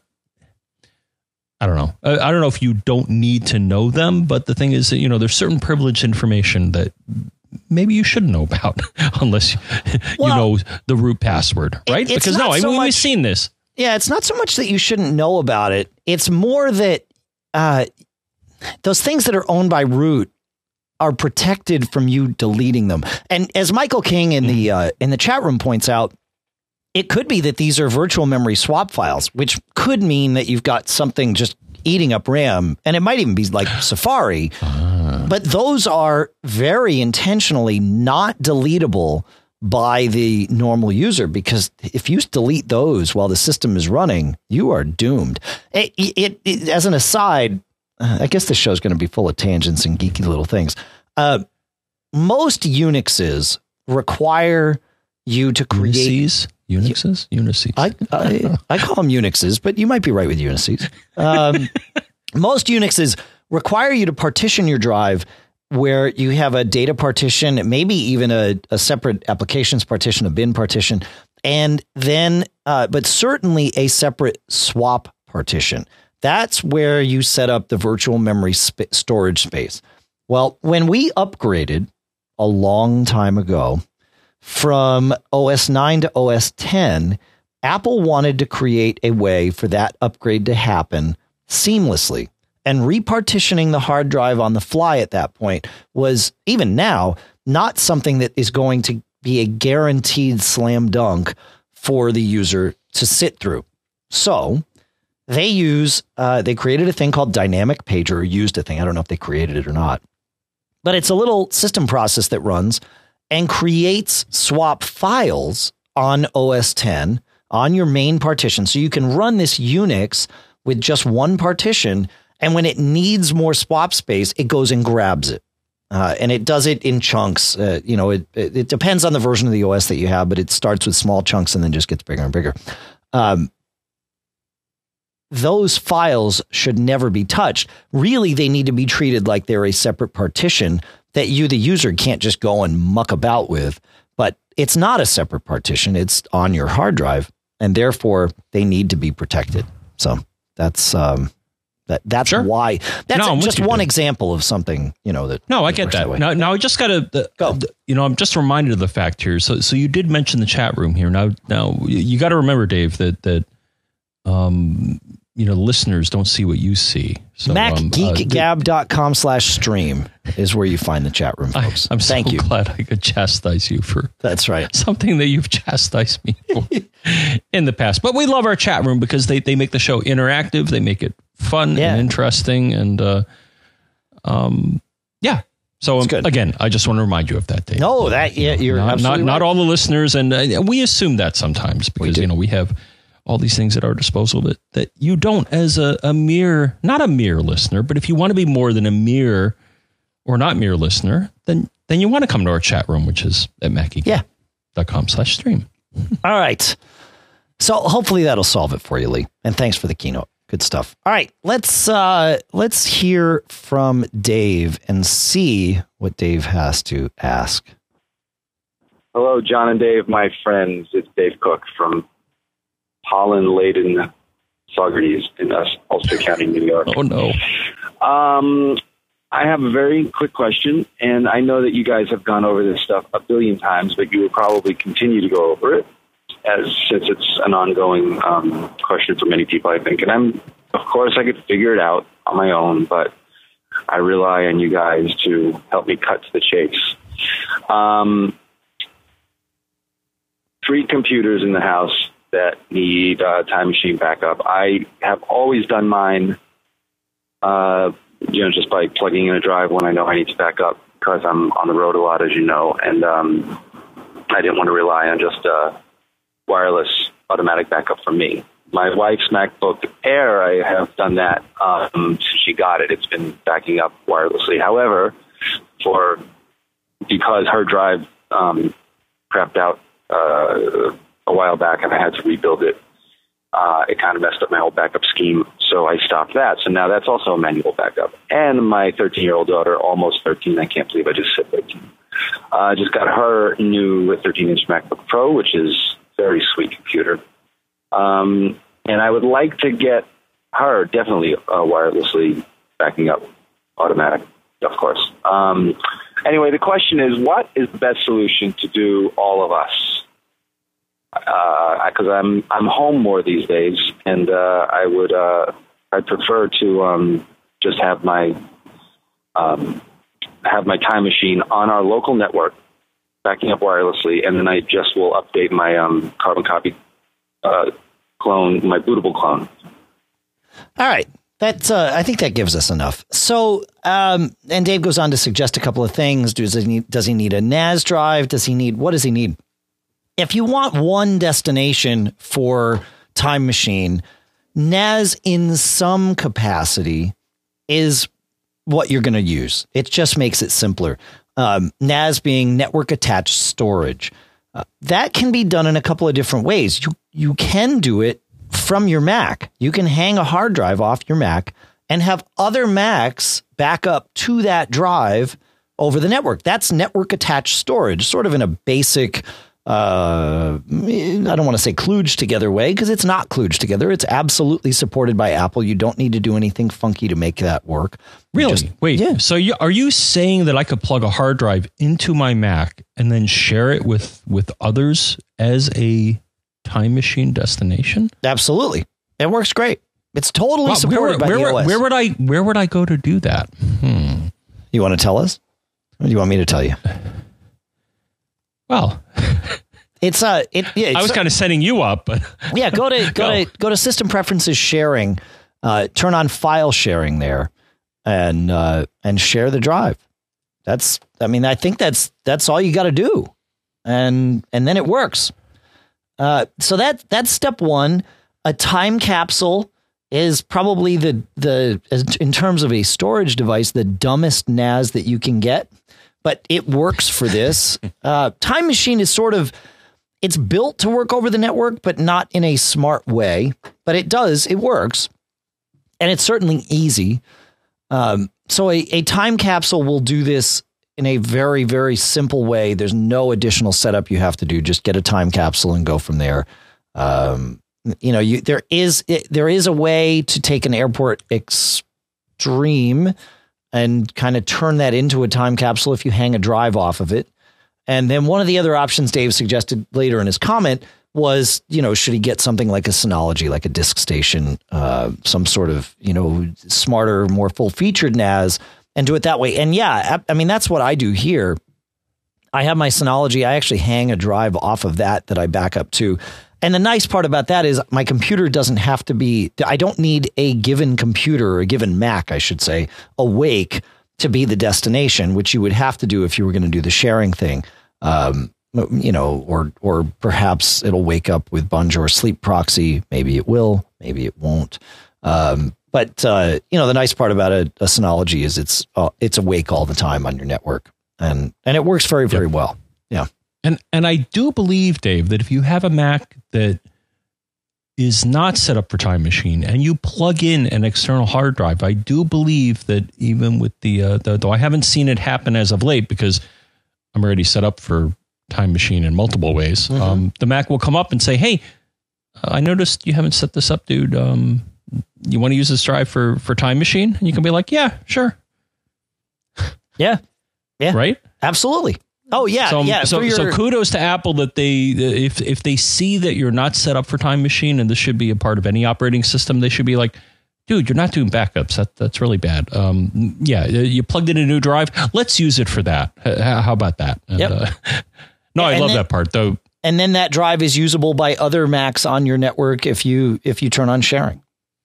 I don't know. I don't know if you don't need to know them, but the thing is that you know there's certain privileged information that maybe you shouldn't know about unless well, you know the root password, right? Because no, so I mean, much, we've seen this. Yeah, it's not so much that you shouldn't know about it. It's more that uh, those things that are owned by root are protected from you deleting them. And as Michael King in the mm-hmm. uh, in the chat room points out, it could be that these are virtual memory swap files, which could mean that you've got something just eating up RAM, and it might even be like Safari. Ah. But those are very intentionally not deletable by the normal user because if you delete those while the system is running, you are doomed. It, it, it as an aside, I guess this show is going to be full of tangents and geeky little things. Uh, most Unixes require you to create Unices? Unixes, Unices. I, I, I call them Unixes, but you might be right with Unices. Um, most Unixes require you to partition your drive where you have a data partition, maybe even a, a separate applications partition, a bin partition, and then, uh, but certainly a separate swap partition. That's where you set up the virtual memory sp- storage space. Well, when we upgraded a long time ago from OS 9 to OS 10, Apple wanted to create a way for that upgrade to happen seamlessly and repartitioning the hard drive on the fly at that point was even now not something that is going to be a guaranteed slam dunk for the user to sit through. So they use, uh, they created a thing called Dynamic Pager, or used a thing. I don't know if they created it or not, but it's a little system process that runs and creates swap files on OS 10 on your main partition. So you can run this Unix with just one partition and when it needs more swap space, it goes and grabs it. Uh, and it does it in chunks. Uh, you know, it, it, it depends on the version of the OS that you have, but it starts with small chunks and then just gets bigger and bigger. Um, those files should never be touched. Really, they need to be treated like they're a separate partition that you, the user, can't just go and muck about with. But it's not a separate partition; it's on your hard drive, and therefore they need to be protected. So that's um, that that's sure. why. That's no, just one example of something you know that. No, I get that. now, now I just got to go. You know, I'm just reminded of the fact here. So, so you did mention the chat room here. Now, now you got to remember, Dave, that that um, you know, listeners don't see what you see. So, MacGeekGab.com um, uh, slash stream is where you find the chat room, folks. I, am Thank so you. glad I could chastise you for that's right something that you've chastised me for in the past. But we love our chat room because they, they make the show interactive. They make it fun yeah. and interesting. And uh, um, yeah. So um, again, I just want to remind you of that, Dave. No, that yeah, you're not not, right. not all the listeners, and uh, we assume that sometimes because you know we have all these things at our disposal that that you don't as a, a mere not a mere listener, but if you want to be more than a mere or not mere listener, then then you want to come to our chat room, which is at mackie.com slash stream. All right. So hopefully that'll solve it for you, Lee. And thanks for the keynote. Good stuff. All right, let's uh let's hear from Dave and see what Dave has to ask. Hello, John and Dave, my friends. It's Dave Cook from pollen laden Saugerties in Ulster County, New York. Oh no. Um, I have a very quick question, and I know that you guys have gone over this stuff a billion times, but you will probably continue to go over it as since it's an ongoing um, question for many people, I think. And I'm, of course, I could figure it out on my own, but I rely on you guys to help me cut to the chase. Um, three computers in the house that need uh, time machine backup. I have always done mine, uh, you know, just by plugging in a drive when I know I need to back up because I'm on the road a lot, as you know, and um, I didn't want to rely on just uh, wireless automatic backup for me. My wife's MacBook Air, I have done that um, since she got it. It's been backing up wirelessly. However, for because her drive um, crapped out uh, a while back and I had to rebuild it, uh, it kind of messed up my whole backup scheme. So I stopped that. So now that's also a manual backup. And my 13 year old daughter, almost 13, I can't believe I just said 13, uh, just got her new 13 inch MacBook Pro, which is very sweet computer. Um, and I would like to get her definitely uh, wirelessly backing up automatic, of course. Um, anyway, the question is, what is the best solution to do all of us? Because uh, I'm I'm home more these days, and uh, I would uh, I'd prefer to um, just have my um, have my time machine on our local network backing up wirelessly, and then I just will update my um, carbon copy uh, clone, my bootable clone. All right. That's, uh, I think that gives us enough. So, um, and Dave goes on to suggest a couple of things. Does he need, does he need a NAS drive? Does he need, what does he need? If you want one destination for Time Machine, NAS in some capacity is what you're going to use. It just makes it simpler um, NAS being network attached storage. Uh, that can be done in a couple of different ways. You you can do it from your Mac. You can hang a hard drive off your Mac and have other Macs back up to that drive over the network. That's network attached storage, sort of in a basic uh, I don't want to say kludged together way because it's not kludged together. It's absolutely supported by Apple. You don't need to do anything funky to make that work. Really? Just, Wait. Yeah. So you, are you saying that I could plug a hard drive into my Mac and then share it with with others as a time machine destination? Absolutely. It works great. It's totally wow, supported where, by where, the OS. Where would I where would I go to do that? Hmm. You want to tell us? Or do you want me to tell you? Well, it's uh, it. Yeah, it's, I was kind of setting you up, but yeah, go to go, go. to go to System Preferences Sharing, uh, turn on File Sharing there, and uh, and share the drive. That's, I mean, I think that's that's all you got to do, and and then it works. Uh, so that that's step one. A time capsule is probably the the in terms of a storage device the dumbest NAS that you can get but it works for this. Uh, Time Machine is sort of it's built to work over the network, but not in a smart way. But it does, it works, and it's certainly easy. Um, so a, a time capsule will do this in a very very simple way. There's no additional setup you have to do. Just get a time capsule and go from there. Um, you know, you there is it, there is a way to take an airport extreme and kind of turn that into a time capsule if you hang a drive off of it. And then one of the other options Dave suggested later in his comment was, you know, should he get something like a Synology, like a DiskStation, uh, some sort of, you know, smarter, more full featured NAS and do it that way. And yeah, I, I mean, that's what I do here. I have my Synology. I actually hang a drive off of that that I back up to. And the nice part about that is my computer doesn't have to be, I don't need a given computer or a given Mac, I should say, awake to be the destination, which you would have to do if you were going to do the sharing thing. Um, you know, or or perhaps it'll wake up with Bonjour Sleep Proxy. Maybe it will, maybe it won't. Um, but uh, you know, the nice part about a, a Synology is it's uh, it's awake all the time on your network. and and it works very very well. And and I do believe, Dave, that if you have a Mac that is not set up for Time Machine and you plug in an external hard drive, I do believe that even with the, uh, the though I haven't seen it happen as of late because I'm already set up for Time Machine in multiple ways. Mhm. Um, the Mac will come up and say, "Hey, I noticed you haven't set this up, dude. Um, you want to use this drive for for Time Machine?" And you can be like, "Yeah, sure." Yeah. Yeah. Right. Absolutely. Oh yeah, so, yeah. so, your- so kudos to Apple that they if if they see that you're not set up for Time Machine and this should be a part of any operating system, they should be like, dude, you're not doing backups. That that's really bad. Um, yeah, you plugged in a new drive. Let's use it for that. How about that? And, uh, no, I love then- that part though. and then that drive is usable by other Macs on your network if you if you turn on sharing.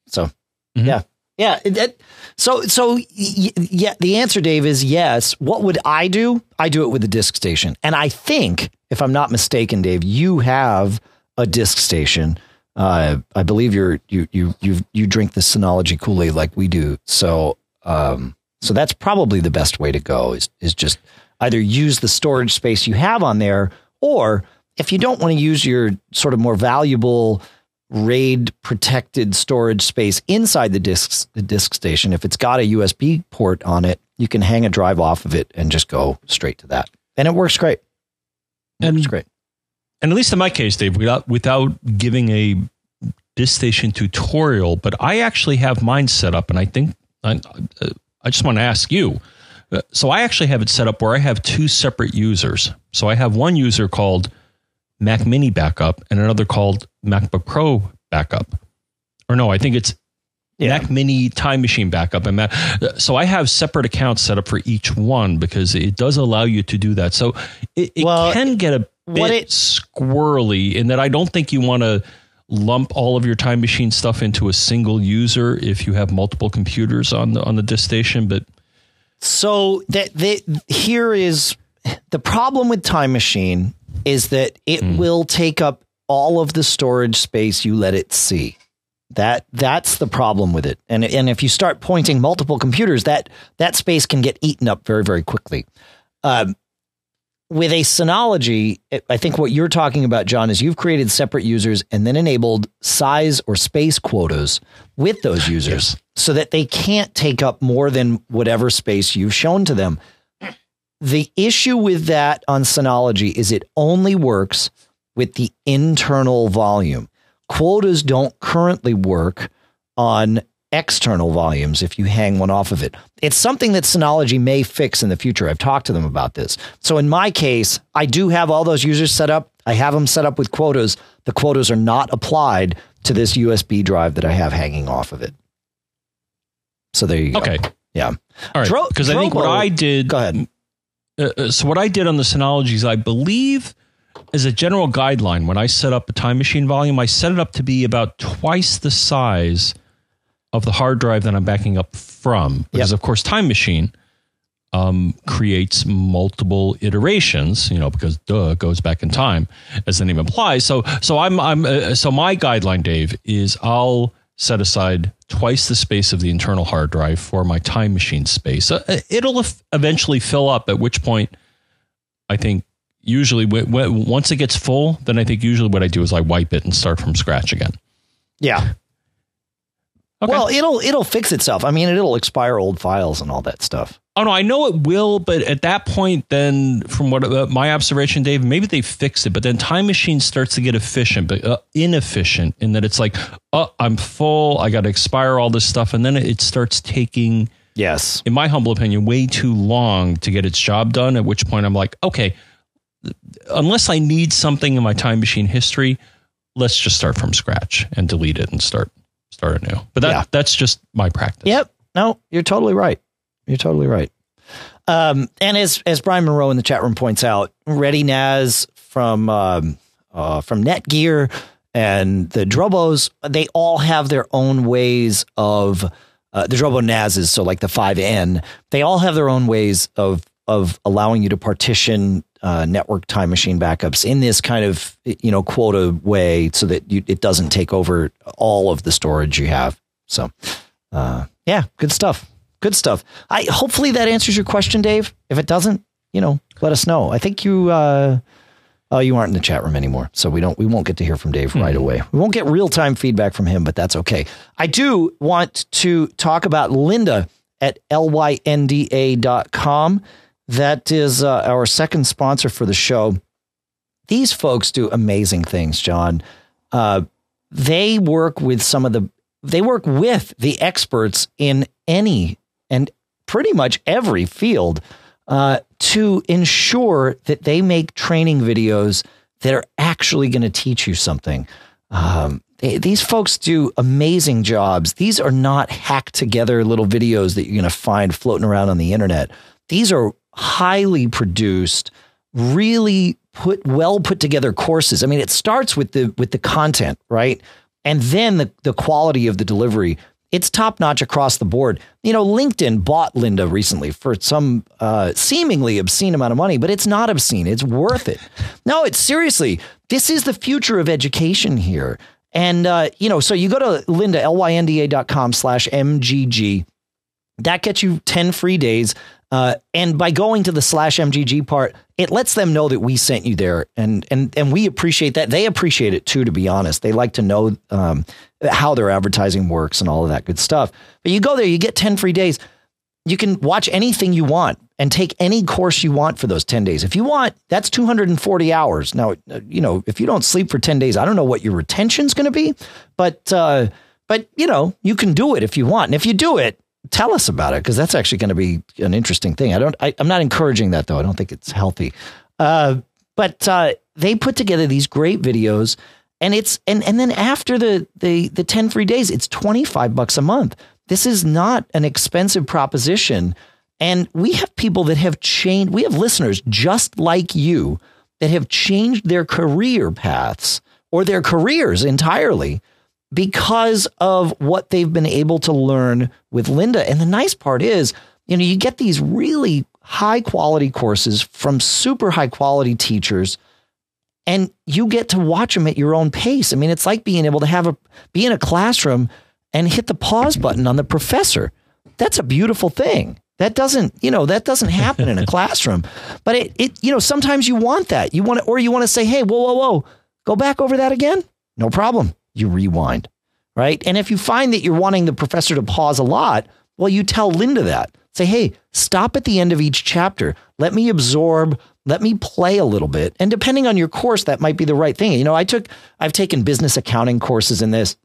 So Mhm. yeah, yeah. it- so so yeah. The answer, Dave, is yes. What would I do? I do it with a disk station, and I think, if I'm not mistaken, Dave, you have a disk station. Uh, I believe you're you you you you drink the Synology Kool Aid like we do. So um, so that's probably the best way to go. Is is just either use the storage space you have on there, or if you don't want to use your sort of more valuable RAID protected storage space inside the disk the disk station, if it's got a USB port on it, you can hang a drive off of it and just go straight to that, and it works great. It And- works great. and at least in my case, Dave, without without giving a disk station tutorial, but I actually have mine set up, and I think I, I just want to ask you. Uh, So I actually have it set up where I have two separate users. So I have one user called Mac Mini Backup and another called MacBook Pro Backup. Or no, I think it's Yeah. Mac Mini Time Machine Backup and Mac. So I have separate accounts set up for each one because it does allow you to do that. So it, it Well, can get a bit it- squirrely in that I don't think you want to lump all of your time machine stuff into a single user if you have multiple computers on the on the disk station. But So that that here is the problem with Time Machine is that it will take up all of the storage space you let it see. That that's the problem with it. And and if you start pointing multiple computers, that that space can get eaten up very very quickly. Um, with a Synology, I think what you're talking about, John, is you've created separate users and then enabled size or space quotas with those users so that they can't take up more than whatever space you've shown to them. The issue with that on Synology is it only works with the internal volume. Quotas don't currently work on external volumes if you hang one off of it. It's something that Synology may fix in the future. I've talked to them about this. So in my case, I do have all those users set up. I have them set up with quotas. The quotas are not applied to this USB drive that I have hanging off of it. So there you go. okay, Yeah. all right. Dro- Because I think what I did. Go ahead. Uh, uh, so what I did on the Synologies, I believe, as a general guideline, when I set up a time machine volume, I set it up to be about twice the size of the hard drive that I'm backing up from. Because of course, time machine um, creates multiple iterations. You know, because duh it goes back in time, as the name implies. So, so I'm, I'm, uh, so my guideline, Dave, is I'll set aside twice the space of the internal hard drive for my time machine space. Uh, it'll eventually fill up. At which point, I think usually w- w- once it gets full, then I think usually what I do is I wipe it and start from scratch again. Yeah. Okay. Well, it'll it'll fix itself. I mean, it'll expire old files and all that stuff. Oh no, I know it will, but at that point, then from what uh, my observation, Dave, maybe they fixed it, but then Time Machine starts to get efficient, but uh, inefficient in that it's like, oh, I'm full, I got to expire all this stuff, and then it starts taking, Yes. in my humble opinion, way too long to get its job done. At which point, I'm like, okay, unless I need something in my Time Machine history, let's just start from scratch and delete it and start start anew. But that Yeah. that's just my practice. Yep. No, you're totally right. You're totally right. Um, and as as Brian Monroe in the chat room points out, ReadyNAS from um, uh, from Netgear and the Drobos, they all have their own ways of uh, the Drobo NASes, so like the 5N, they all have their own ways of of allowing you to partition uh, network time machine backups in this kind of you know quota way, so that you, it doesn't take over all of the storage you have. So, uh, yeah, good stuff. Good stuff. I hopefully that answers your question, Dave. If it doesn't, you know, let us know. I think you. Uh, Oh, you aren't in the chat room anymore, so we don't we won't get to hear from Dave right away. We won't get real time feedback from him, but that's okay. I do want to talk about Lynda at lynda.com. That is uh, our second sponsor for the show. These folks do amazing things, John. Uh, they work with some of the they work with the experts in any and pretty much every field uh, to ensure that they make training videos that are actually going to teach you something. Um, they, these folks do amazing jobs. These are not hacked together little videos that you're going to find floating around on the internet. These are highly produced, really put well put together courses. I mean, it starts with the with the content, right? And then the, the quality of the delivery it's top notch across the board. You know, LinkedIn bought Lynda recently for some uh, seemingly obscene amount of money, but it's not obscene. It's worth it. no, it's seriously, this is the future of education here. And, uh, you know, so you go to Linda, Lynda, L-Y-N-D-A.com slash MGG. That gets you 10 free days. Uh, and by going to the slash MGG part, it lets them know that we sent you there, and and and we appreciate that. They appreciate it too. To be honest, they like to know um, how their advertising works and all of that good stuff. But you go there, you get 10 free days. You can watch anything you want and take any course you want for those 10 days. If you want, that's 240 hours. Now, uh, you know, if you don't sleep for 10 days, I don't know what your retention's going to be, but, uh, but you know, you can do it if you want. And if you do it, tell us about it because that's actually going to be an interesting thing. I don't, I, am not encouraging that though. I don't think it's healthy. Uh, but uh, they put together these great videos and it's and and then after the the the 10 free days it's 25 bucks a month this is not an expensive proposition and we have people that have changed we have listeners just like you that have changed their career paths or their careers entirely because of what they've been able to learn with Lynda. and the nice part is you know you get these really high quality courses from super high quality teachers and you get to watch them at your own pace. I mean, it's like being able to have a be in a classroom and hit the pause button on the professor. That's a beautiful thing. That doesn't, you know, that doesn't happen in a classroom. But it, it, you know, sometimes you want that. You want to, or you want to say, hey, whoa, whoa, whoa, go back over that again. No problem. You rewind, right? And if you find that you're wanting the professor to pause a lot, well, you tell Lynda that. Say, hey, stop at the end of each chapter. Let me absorb let me play a little bit. And depending on your course, that might be the right thing. You know, I took, I've taken business accounting courses in this.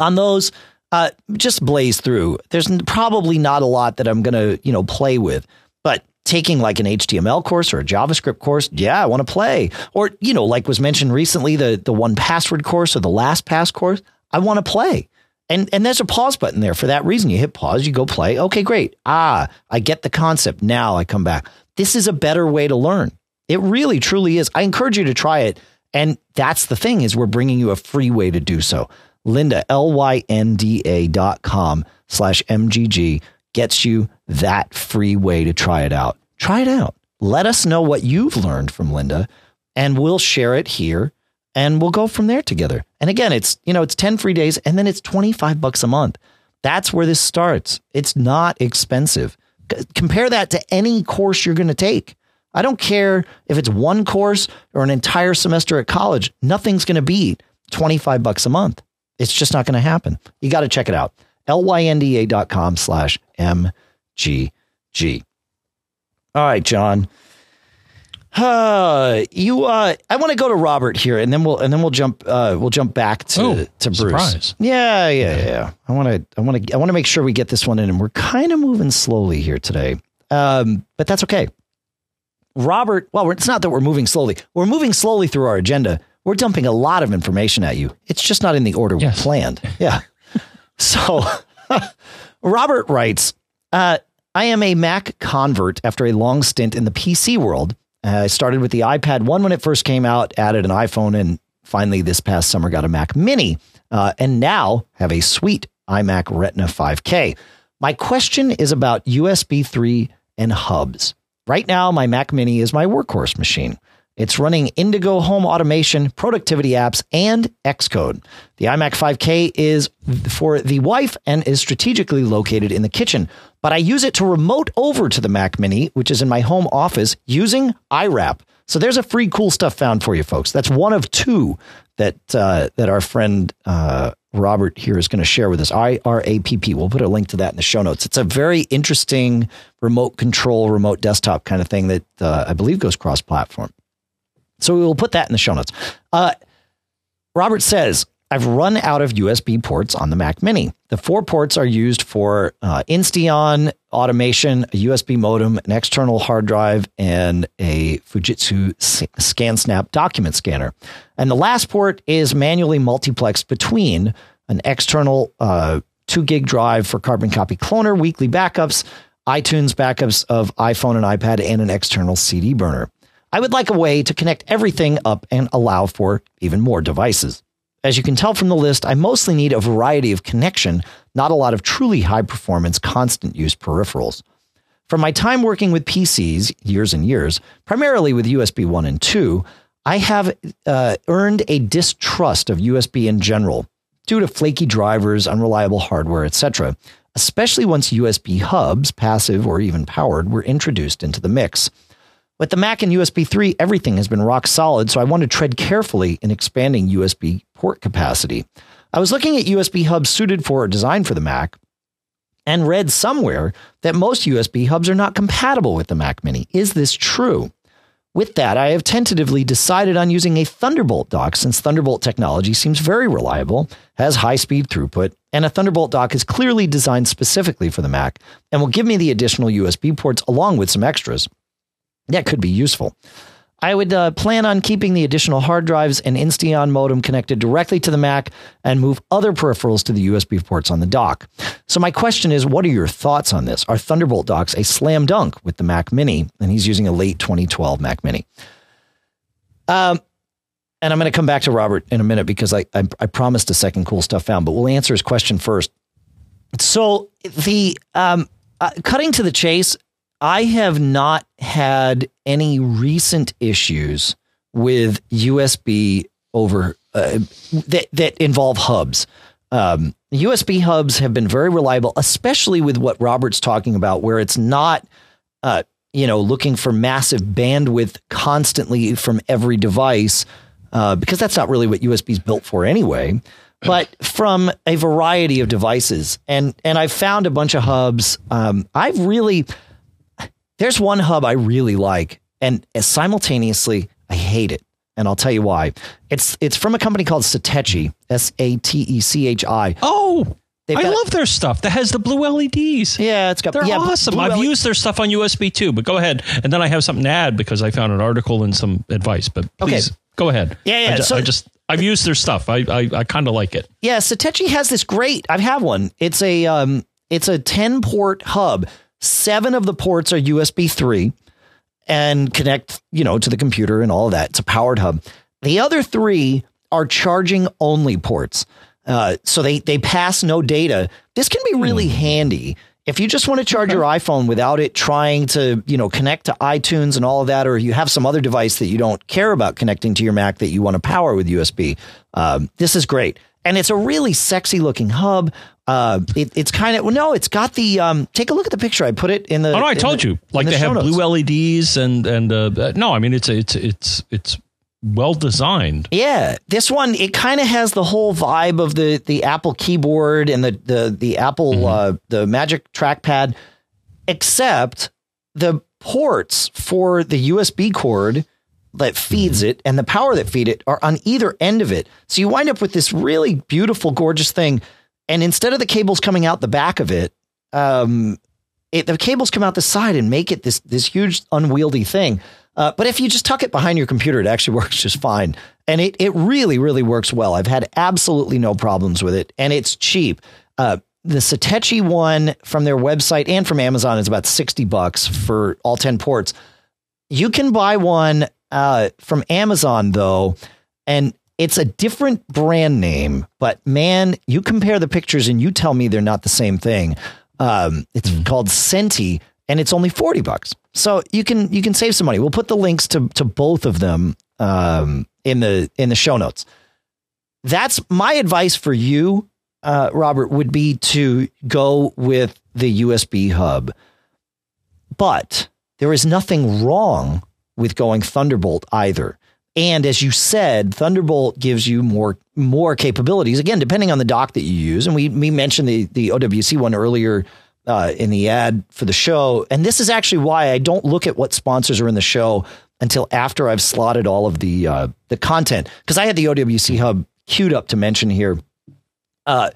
On those, uh, just blaze through. There's probably not a lot that I'm going to, you know, play with, but taking like an HTML course or a JavaScript course, yeah, I want to play. Or, you know, like was mentioned recently, the, the 1Password course or the LastPass course, I want to play. And, and there's a pause button there for that reason. You hit pause, you go play. Okay, great. Ah, I get the concept. Now I come back. This is a better way to learn. It really, truly is. I encourage you to try it. And that's the thing is we're bringing you a free way to do so. Lynda, L-Y-N-D-A dot com slash MGG gets you that free way to try it out. Try it out. Let us know what you've learned from Lynda, and we'll share it here and we'll go from there together. And again, it's, you know, it's 10 free days and then it's 25 bucks a month. That's where this starts. It's not expensive compare that to any course you're going to take. I don't care if it's one course or an entire semester at college. Nothing's going to beat 25 bucks a month. It's just not going to happen. You got to check it out. lynda.com slash MGG. All right, John. Uh, you uh, I want to go to Robert here, and then we'll and then we'll jump uh, we'll jump back to oh, to Bruce. Surprise. Yeah, yeah, yeah. I want to I want to I want to make sure we get this one in, and we're kind of moving slowly here today. Um, but that's okay. Robert, well, it's not that we're moving slowly. We're moving slowly through our agenda. We're dumping a lot of information at you. It's just not in the order yes. we planned. Yeah. So, Robert writes, uh, I am a Mac convert after a long stint in the PC world uh, I started with the iPad 1 when it first came out, added an iPhone, and finally this past summer got a Mac Mini, uh, and now have a sweet iMac Retina 5K. My question is about USB 3 and hubs. Right now, my Mac Mini is my workhorse machine. It's running Indigo home automation, productivity apps, and Xcode. The iMac 5K is for the wife and is strategically located in the kitchen, but I use it to remote over to the Mac Mini, which is in my home office, using iRAPP. So there's a free cool stuff found for you, folks. That's one of two that uh, that our friend uh, Robert here is going to share with us. I R A P P. We'll put a link to that in the show notes. It's a very interesting remote control, remote desktop kind of thing that uh, I believe goes cross platform. So we will put that in the show notes. Uh, Robert says, I've run out of USB ports on the Mac Mini. The four ports are used for uh, Insteon automation, a USB modem, an external hard drive, and a Fujitsu ScanSnap document scanner. And the last port is manually multiplexed between an external uh, two gig drive for Carbon Copy Cloner, weekly backups, iTunes backups of iPhone and iPad, and an external CD burner. I would like a way to connect everything up and allow for even more devices. As you can tell from the list, I mostly need a variety of connection, not a lot of truly high performance, constant use peripherals. From my time working with PCs, years and years, primarily with USB 1 and 2, I have uh, earned a distrust of USB in general due to flaky drivers, unreliable hardware, etc., especially once USB hubs, passive or even powered, were introduced into the mix. With the Mac and USB 3, everything has been rock solid, so I want to tread carefully in expanding USB port capacity. I was looking at USB hubs suited for or designed for the Mac and read somewhere that most USB hubs are not compatible with the Mac Mini. Is this true? With that, I have tentatively decided on using a Thunderbolt dock since Thunderbolt technology seems very reliable, has high speed throughput, and a Thunderbolt dock is clearly designed specifically for the Mac and will give me the additional USB ports along with some extras that could be useful. I would uh, plan on keeping the additional hard drives and Insteon modem connected directly to the Mac and move other peripherals to the USB ports on the dock. So, my question is what are your thoughts on this? Are Thunderbolt docks a slam dunk with the Mac Mini? And he's using a late 2012 Mac Mini. Um, and I'm going to come back to Robert in a minute because I, I, I promised a second cool stuff found, but we'll answer his question first. So, the um, uh, cutting to the chase, I have not had any recent issues with USB over uh, that that involve hubs. Um, USB hubs have been very reliable, especially with what Robert's talking about, where it's not, uh, you know, looking for massive bandwidth constantly from every device, uh, because that's not really what USB is built for anyway. But from a variety of devices, and and I've found a bunch of hubs. Um, I've really there's one hub I really like, and simultaneously I hate it, and I'll tell you why. It's it's from a company called Satechi, S A T E C H I. Oh, They've I got, love their stuff that has the blue LEDs. Yeah, it's got. They're yeah, awesome. I've LED. used their stuff on USB too. But go ahead, and then I have something to add because I found an article and some advice. But please okay. go ahead. Yeah, yeah. I, just, so, I just I've used their stuff. I I, I kind of like it. Yeah, Satechi has this great. I have one. It's a um, it's a ten port hub. Seven of the ports are USB three and connect, you know, to the computer and all of that. It's a powered hub. The other three are charging only ports. Uh, so they, they pass no data. This can be really hmm. handy if you just want to charge okay. your iPhone without it trying to, you know, connect to iTunes and all of that, or you have some other device that you don't care about connecting to your Mac that you want to power with USB. Um, this is great. And it's a really sexy looking hub. Uh, it, it's kind of well, no, it's got the. Um, take a look at the picture. I put it in the. Oh no, I told the, you. Like they have blue LEDs and and uh, no, I mean it's it's it's it's well designed. Yeah, this one it kind of has the whole vibe of the the Apple keyboard and the the the Apple mm-hmm. uh, the Magic Trackpad, except the ports for the USB cord that feeds mm-hmm. it and the power that feed it are on either end of it. So you wind up with this really beautiful, gorgeous thing and instead of the cables coming out the back of it, um, it, the cables come out the side and make it this this huge unwieldy thing. Uh, but if you just tuck it behind your computer, it actually works just fine. And it it really really works well. I've had absolutely no problems with it, and it's cheap. Uh, the Satechi one from their website and from Amazon is about sixty bucks for all ten ports. You can buy one uh, from Amazon though, and it's a different brand name, but man, you compare the pictures and you tell me they're not the same thing. Um, it's mm. called Senti, and it's only 40 bucks. So you can you can save some money. We'll put the links to to both of them um, in the in the show notes. That's my advice for you, uh, Robert, would be to go with the USB hub. But there is nothing wrong with going Thunderbolt either. And as you said, Thunderbolt gives you more more capabilities. Again, depending on the dock that you use, and we we mentioned the the OWC one earlier uh, in the ad for the show. And this is actually why I don't look at what sponsors are in the show until after I've slotted all of the uh, the content because I had the OWC hub queued up to mention here. Uh,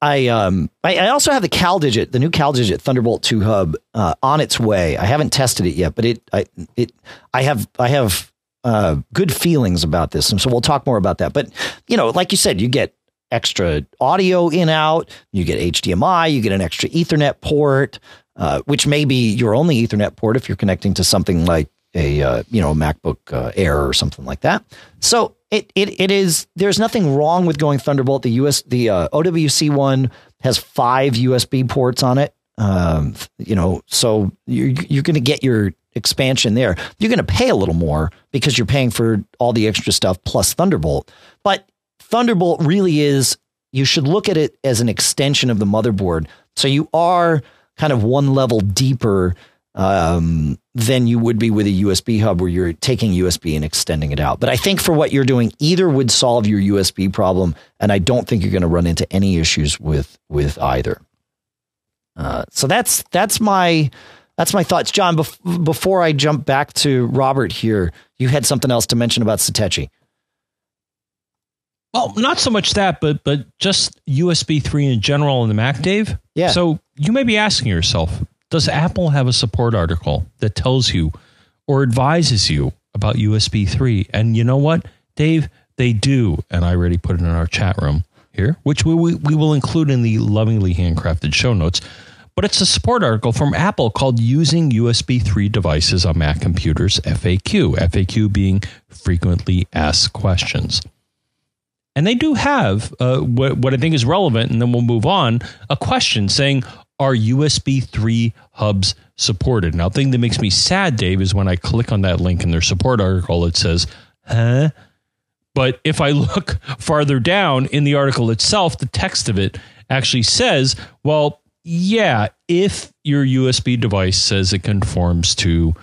I um I, I, also have the CalDigit, the new CalDigit Thunderbolt 2 hub uh, on its way. I haven't tested it yet, but it I it I have I have uh, good feelings about this, and so we'll talk more about that. But you know, like you said, you get extra audio in out, you get HDMI, you get an extra Ethernet port, uh, which may be your only Ethernet port if you're connecting to something like a uh, you know MacBook uh, Air or something like that. So it, it it is there's nothing wrong with going Thunderbolt. The US the uh, OWC one has five USB ports on it. Um, you know, so you're you're going to get your expansion there. You're going to pay a little more because you're paying for all the extra stuff plus Thunderbolt. But Thunderbolt really is you should look at it as an extension of the motherboard. So you are kind of one level deeper um, than you would be with a USB hub where you're taking USB and extending it out. But I think for what you're doing, either would solve your USB problem, and I don't think you're going to run into any issues with with either. Uh, so that's that's my that's my thoughts, John. Bef- before I jump back to Robert here, you had something else to mention about Satechi. Well, not so much that, but but just USB three in general in the Mac, Dave. Yeah. So you may be asking yourself, does Apple have a support article that tells you or advises you about USB 3? And you know what, Dave? They do. And I already put it in our chat room here, which we, we, we will include in the lovingly handcrafted show notes. But it's a support article from Apple called Using USB 3 Devices on Mac Computers FAQ, FAQ being frequently asked questions. And they do have uh, what, what I think is relevant, and then we'll move on a question saying, are USB 3 hubs supported. Now, the thing that makes me sad, Dave, is when I click on that link in their support article, it says, huh? But if I look farther down in the article itself, the text of it actually says, well, yeah, if your USB device says it conforms to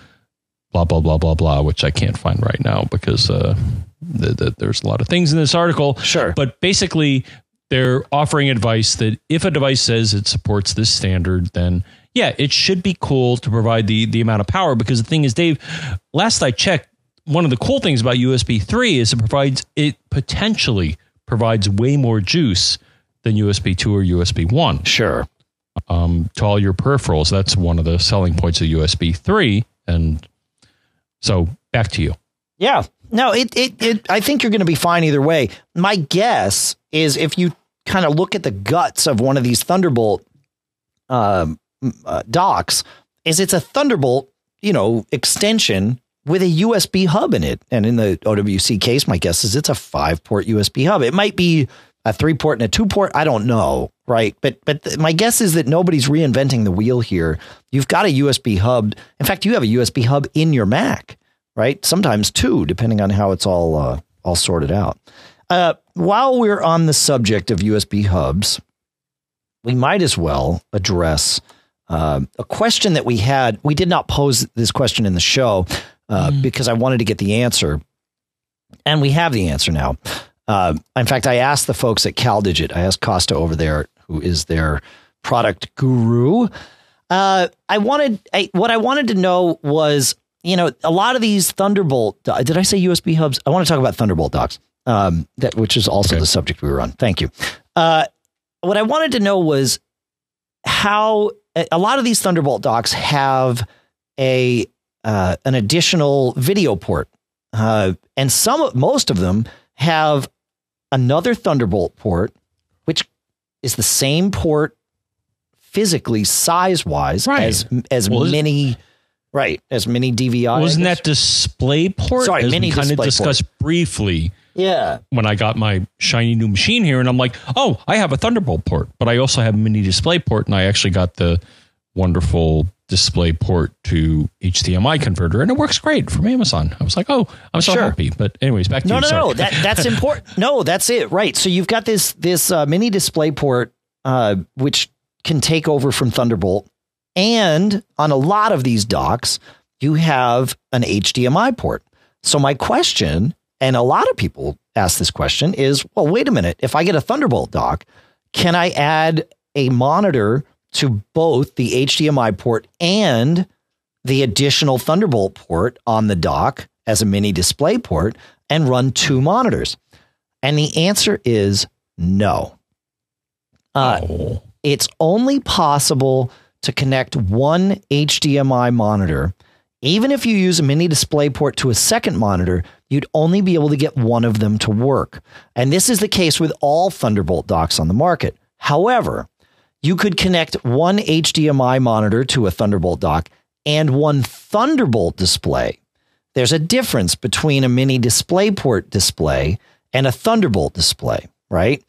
blah, blah, blah, blah, blah, which I can't find right now because uh, the, the, there's a lot of things in this article. Sure. But basically, they're offering advice that if a device says it supports this standard, then yeah, it should be cool to provide the the amount of power. Because the thing is, Dave, last I checked, one of the cool things about USB three is it provides it potentially provides way more juice than USB two or USB one. Sure. Um, to all your peripherals, that's one of the selling points of USB three. And so back to you. Yeah. No, it, it, it I think you're going to be fine either way. My guess is if you kind of look at the guts of one of these Thunderbolt um, uh, docks, is it's a Thunderbolt, you know, extension with a USB hub in it. And in the OWC case, my guess is it's a five port USB hub. It might be a three port and a two port. I don't know, right? But but th- my guess is that nobody's reinventing the wheel here. You've got a USB hub. In fact, you have a USB hub in your Mac, right? Sometimes two, depending on how it's all uh, all sorted out. Uh, while we're on the subject of USB hubs, we might as well address uh, a question that we had. We did not pose this question in the show uh, mm. because I wanted to get the answer, and we have the answer now. Uh, in fact, I asked the folks at CalDigit. I asked Costa over there, who is their product guru. Uh, I wanted I, what I wanted to know was, you know, a lot of these Thunderbolt. Did I say USB hubs? I want to talk about Thunderbolt docks um, that which is also okay. the subject we were on. Thank you. Uh, what I wanted to know was how a lot of these Thunderbolt docks have a uh, an additional video port, uh, and some most of them have another Thunderbolt port, is the same port physically size wise right. as as well, many right as mini DVI. Wasn't that display port? Sorry, as mini kind of discussed port. briefly yeah. When I got my shiny new machine here, and I'm like, oh, I have a Thunderbolt port, but I also have a mini display port, and I actually got the wonderful display port to HDMI converter, and it works great from Amazon. I was like, oh, I'm so Sure. happy. But anyways, back to No, you. no, Sorry. no. That that's important. No, that's it. Right. So you've got this this uh, mini display port, uh, which can take over from Thunderbolt, and on a lot of these docks, you have an HDMI port. So my question, and a lot of people ask this question, is, well, wait a minute. If I get a Thunderbolt dock, can I add a monitor to both the HDMI port and the additional Thunderbolt port on the dock as a mini display port and run two monitors? And the answer is no. Uh, Oh. it's only possible to connect one HDMI monitor. Even if you use a mini display port to a second monitor, you'd only be able to get one of them to work. And this is the case with all Thunderbolt docks on the market. However, you could connect one HDMI monitor to a Thunderbolt dock and one Thunderbolt display. There's a difference between a mini DisplayPort display and a Thunderbolt display, right?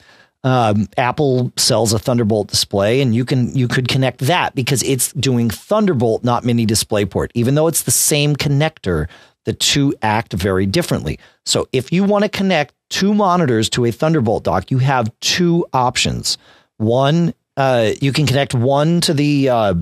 Um, Apple sells a Thunderbolt display, and you can you could connect that because it's doing Thunderbolt, not mini DisplayPort. Even though it's the same connector, the two act very differently. So if you want to connect two monitors to a Thunderbolt dock, you have two options. One, uh, you can connect one to the uh,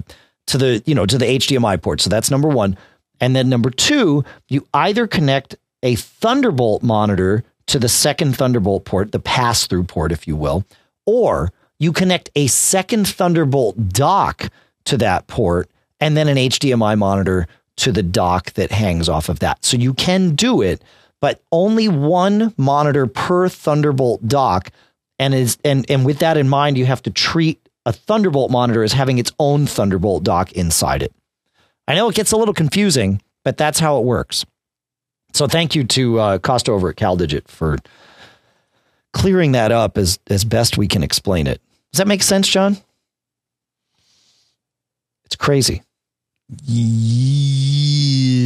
to the you know to the HDMI port. So that's number one. And then number two, you either connect a Thunderbolt monitor to the second Thunderbolt port, the pass through port, if you will, or you connect a second Thunderbolt dock to that port and then an HDMI monitor to the dock that hangs off of that. So you can do it, but only one monitor per Thunderbolt dock. And is and and with that in mind, you have to treat a Thunderbolt monitor is having its own Thunderbolt dock inside it. I know it gets a little confusing, but that's how it works. So thank you to uh, Costa over at CalDigit for clearing that up as as best we can explain it. Does that make sense, John? It's crazy. Yeah,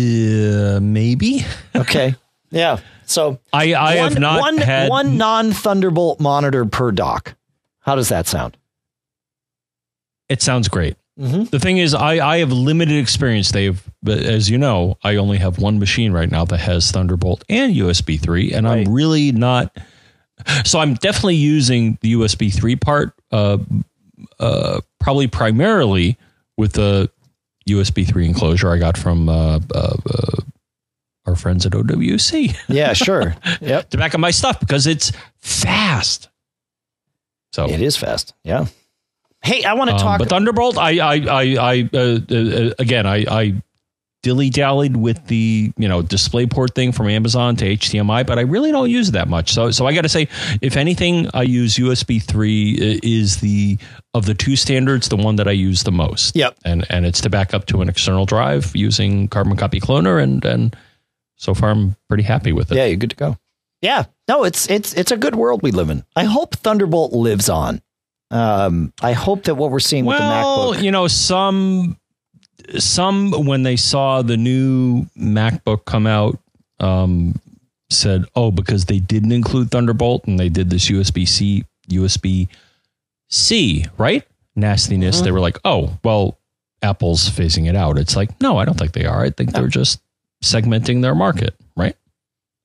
maybe. Okay. yeah. So I, I one, have not one, had one non Thunderbolt monitor per dock. How does that sound? It sounds great. Mm-hmm. The thing is, I, I have limited experience, Dave. But as you know, I only have one machine right now that has Thunderbolt and USB 3, and Right. I'm really not. So I'm definitely using the USB 3 part, uh, uh, probably primarily with the USB 3 enclosure I got from uh, uh, uh, our friends at OWC Yeah, sure. yep. to back up my stuff because it's fast. So It is fast. Yeah. Hey, I want to Um, talk. but Thunderbolt, I, I, I, I uh, uh, again, I, I dilly dallied with the you know DisplayPort thing from Amazon to HDMI, but I really don't use it that much. So, so I got to say, if anything, I use USB three uh, is the of the two standards the one that I use the most. Yep. and and it's to back up to an external drive using Carbon Copy Cloner, and and so far I'm pretty happy with it. yeah, you're good to go. Yeah. No, it's it's it's a good world we live in. I hope Thunderbolt lives on. Um, I hope that what we're seeing with the Well, MacBook. you know, some some when they saw the new MacBook come out, um, said, "Oh, because they didn't include Thunderbolt and they did this USB C, USB C, right? Nastiness." Mm-hmm. They were like, "Oh, well, Apple's phasing it out." It's like, no, I don't think they are. I think they're just segmenting their market, right?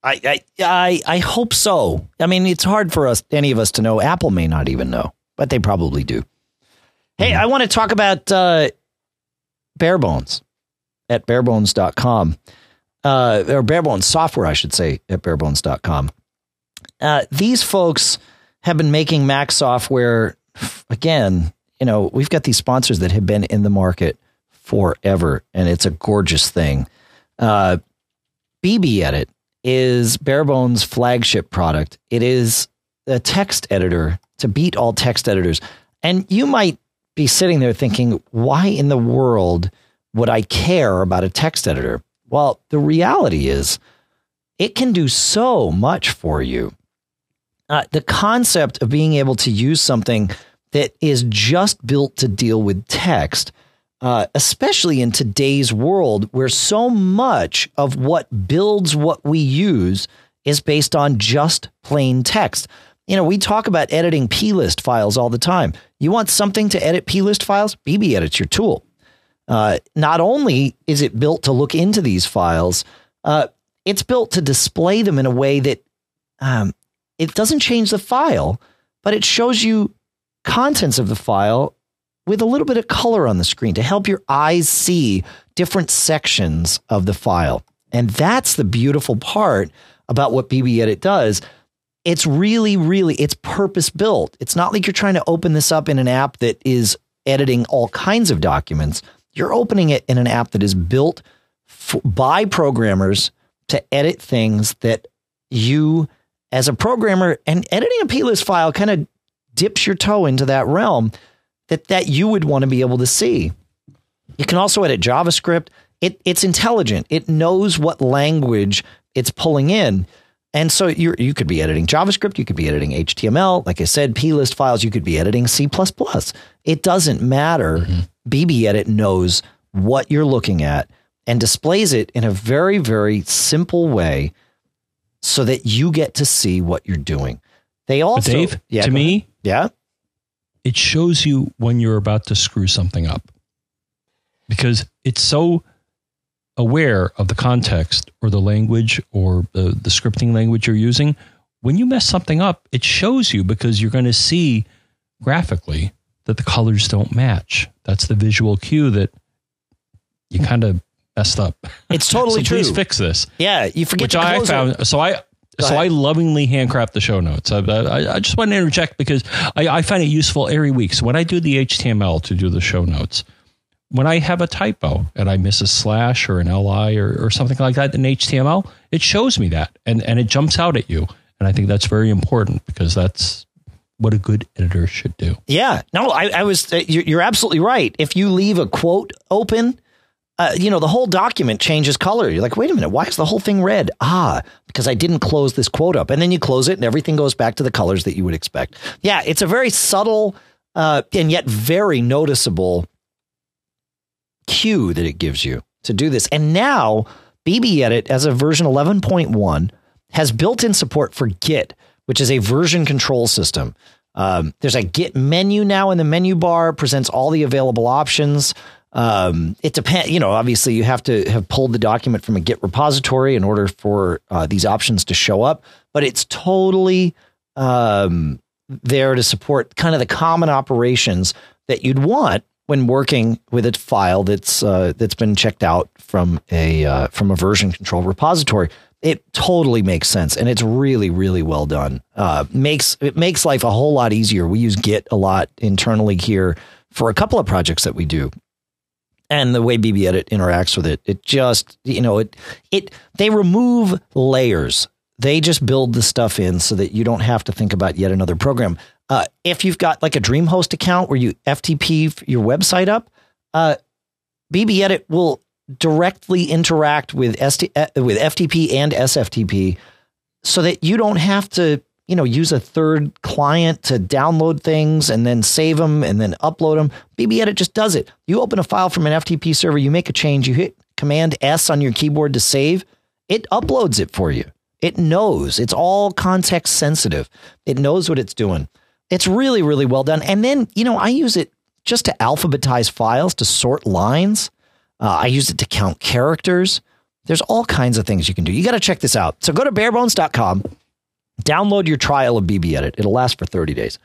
I, I I I hope so. I mean, it's hard for us, any of us, to know. Apple may not even know, but they probably do. Hey, I want to talk about uh, Barebones at barebones.com, uh, or Barebones software, I should say, at barebones.com. Uh, these folks have been making Mac software again. You know, we've got these sponsors that have been in the market forever, and it's a gorgeous thing. Uh, BBEdit is Barebones' flagship product. It is a text editor to beat all text editors. And you might be sitting there thinking, why in the world would I care about a text editor? Well, the reality is it can do so much for you. Uh, the concept of being able to use something that is just built to deal with text, uh, especially in today's world where so much of what builds what we use is based on just plain text. You know, we talk about editing plist files all the time. You want something to edit plist files? BBEdit's your tool. Uh, not only is it built to look into these files, uh, it's built to display them in a way that um, it doesn't change the file, but it shows you contents of the file with a little bit of color on the screen to help your eyes see different sections of the file. And that's the beautiful part about what BBEdit does. It's really, really, it's purpose built. It's not like you're trying to open this up in an app that is editing all kinds of documents. You're opening it in an app that is built f- by programmers to edit things that you, as a programmer, and editing a plist file kind of dips your toe into that realm that that you would want to be able to see. You can also edit JavaScript. It, it's intelligent. It knows what language it's pulling in. And so you you could be editing JavaScript, you could be editing HTML, like I said, plist files, you could be editing C++. It doesn't matter. Mm-hmm. BBEdit knows what you're looking at and displays it in a very very simple way so that you get to see what you're doing. They also Dave, yeah, to me, yeah. It shows you when you're about to screw something up. Because it's so aware of the context or the language or the, the scripting language you're using, when you mess something up, it shows you because you're going to see graphically that the colors don't match. That's the visual cue that you kind of messed up. It's totally so true. Please fix this. Yeah, you forget. Which I found. It. So I. so I lovingly handcraft the show notes. I, I, I just want to interject because I, I, find it useful every week. So when I do the HTML to do the show notes, when I have a typo and I miss a slash or an li or, or something like that in HTML, it shows me that and, and it jumps out at you. And I think that's very important because that's what a good editor should do. Yeah. No, I, I was, uh, you're absolutely right. If you leave a quote open, uh, you know, the whole document changes color. You're like, wait a minute, why is the whole thing red? Ah, because I didn't close this quote up. And then you close it and everything goes back to the colors that you would expect. Yeah, it's a very subtle uh, and yet very noticeable cue that it gives you to do this. And now BBEdit as a version 11.1 has built-in support for Git, which is a version control system. Um, there's a Git menu now in the menu bar, presents all the available options. Um, it depends, you know, obviously you have to have pulled the document from a Git repository in order for uh, these options to show up, but it's totally um, there to support kind of the common operations that you'd want when working with a file that's uh, that's been checked out from a uh, from a version control repository. It totally makes sense, and it's really really well done. Uh, makes it makes life a whole lot easier. We use Git a lot internally here for a couple of projects that we do, and the way BBEdit interacts with it, it just you know it it they remove layers. They just build the stuff in so that you don't have to think about yet another program. Uh, if you've got like a DreamHost account where you FTP your website up, uh, will directly interact with ST, uh, with FTP and SFTP, so that you don't have to you know use a third client to download things and then save them and then upload them. BBEdit just does it. You open a file from an FTP server, you make a change, you hit Command S on your keyboard to save, it uploads it for you. It knows. It's all context sensitive. It knows what it's doing. It's really, really well done. And then, you know, I use it just to alphabetize files, to sort lines. Uh, I use it to count characters. There's all kinds of things you can do. You got to check this out. So go to barebones.com, download your trial of BBEdit. It'll last for 30 days.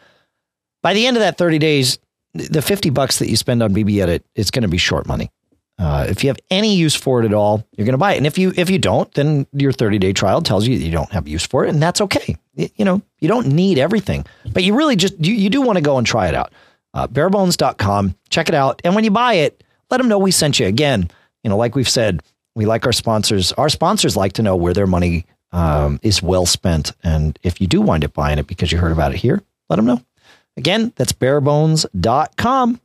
By the end of that 30 days, the 50 bucks that you spend on BBEdit is going to be short money. Uh, if you have any use for it at all, you're going to buy it. And if you if you don't, then your 30 day trial tells you you don't have use for it, and that's okay. You know, you don't need everything, but you really just you, you do want to go and try it out. Uh, barebones.com, check it out, and when you buy it, let them know we sent you. Again, you know, like we've said, we like our sponsors. Our sponsors like to know where their money um, is well spent, and if you do wind up buying it because you heard about it here, let them know. Again, that's barebones.com.